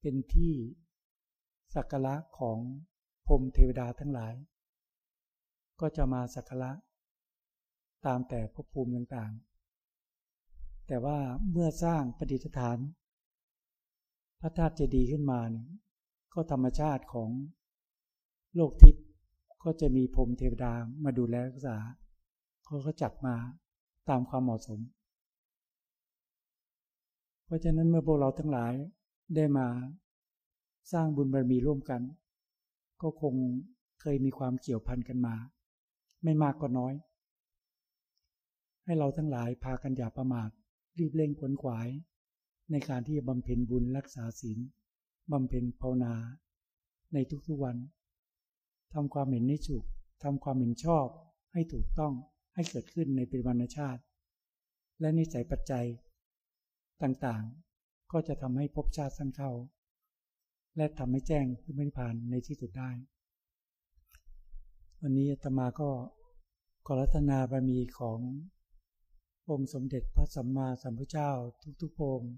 เป็นที่สักการะของพรมเทวดาทั้งหลาย ก็จะมาสักการะตามแต่ภพภูมิต่างๆ แต่ว่าเมื่อสร้างประดิษฐาน พระธาตุเจดีย์ขึ้นมาเนี่ยก็ธรรมชาติของโลกทิพย์ก็จะมีพรมเทวดามาดูแลรักษาเขาก็จัดมาตามความเหมาะสม เพราะฉะนั้นเมื่อพวกเราทั้งหลายได้มาสร้างบุญบารมีร่วมกัน ก็คงเคยมีความเกี่ยวพันกันมา ไม่มากก็น้อย ให้เราทั้งหลายพากันอย่าประมาทรีบเร่งขวนขวาย ในการที่จะบำเพ็ญบุญรักษาศีลบำเพ็ญภาวนา ในทุกๆวันทำความเห็นในฉุกทำความเห็นชอบให้ถูกต้องให้เกิดขึ้นในปริมาณชาติ และนิสัยปัจจัย ต่างๆ ก็จะทำให้ภพชาติสั้นเข้า และทำให้แจ้งขึ้นไม่ผ่านในที่สุดได้ วันนี้ตมาก็ขอรัตนาบารมีขององค์สมเด็จพระสัมมาสัมพุทธเจ้าทุกๆองค์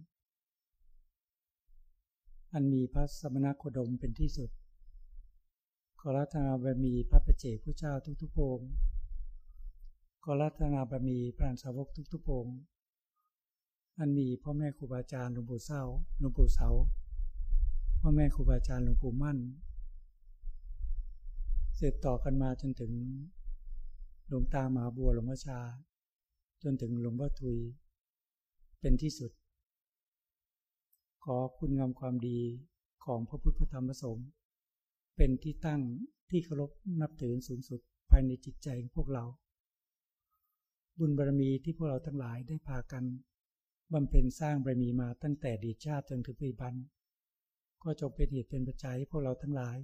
อันมีพระสมณโคดมเป็นที่สุด ขอรัตนาบารมีพระประเจกพระเจ้าทุกๆองค์ขอรัตนาบารมีพระสาวกทุกๆองค์ อันมีพ่อแม่ครูบาอาจารย์หลวงปู่เศร้าหลวงปู่เสาพ่อแม่ครูบาอาจารย์หลวงปู่มั่นสร็จต่อกันมาจนถึงหลวงตาหมาบัวหลวงพ่อชา จนถึงหลวงพ่อทุย เป็นที่สุด ขอคุณงามความดีของพระพุทธธรรมประสงค์เป็นที่ตั้งที่เคารพนับถือสูงสุดภายในจิตใจของพวกเรา บุญบารมีที่พวกเราทั้งหลายได้พากัน บำเพ็ญสร้างบารมีมาตั้งแต่ดีชาติจนถึงปัจจุบัน ก็จงเป็นเหตุเป็นปัจจัยให้พวกเราทั้งหลาย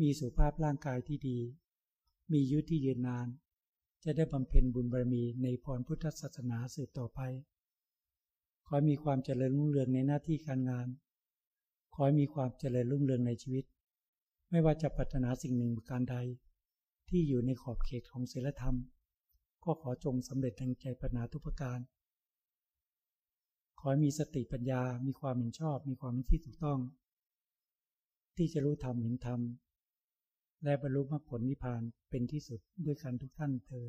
มีสุขภาพร่างกายที่ดี มียุทธที่ยืนนาน จะได้บำเพ็ญบุญบารมีในพรพุทธศาสนาสืบต่อไป ขอมีความเจริญรุ่งเรืองในหน้าที่การงาน ขอมีความเจริญรุ่งเรืองในชีวิต ไม่ว่าจะปรารถนาสิ่งหนึ่งประการใด ที่อยู่ในขอบเขตของศีลธรรม ก็ขอจงสำเร็จดังใจปรารถนาทุกประการ ขอมีสติปัญญา มีความเห็นชอบ มีความเป็นที่ถูกต้อง ที่จะรู้ธรรมเห็นธรรม และบรรลุมรรคผลนิพพานเป็นที่สุดด้วยกันทุกท่านเทอ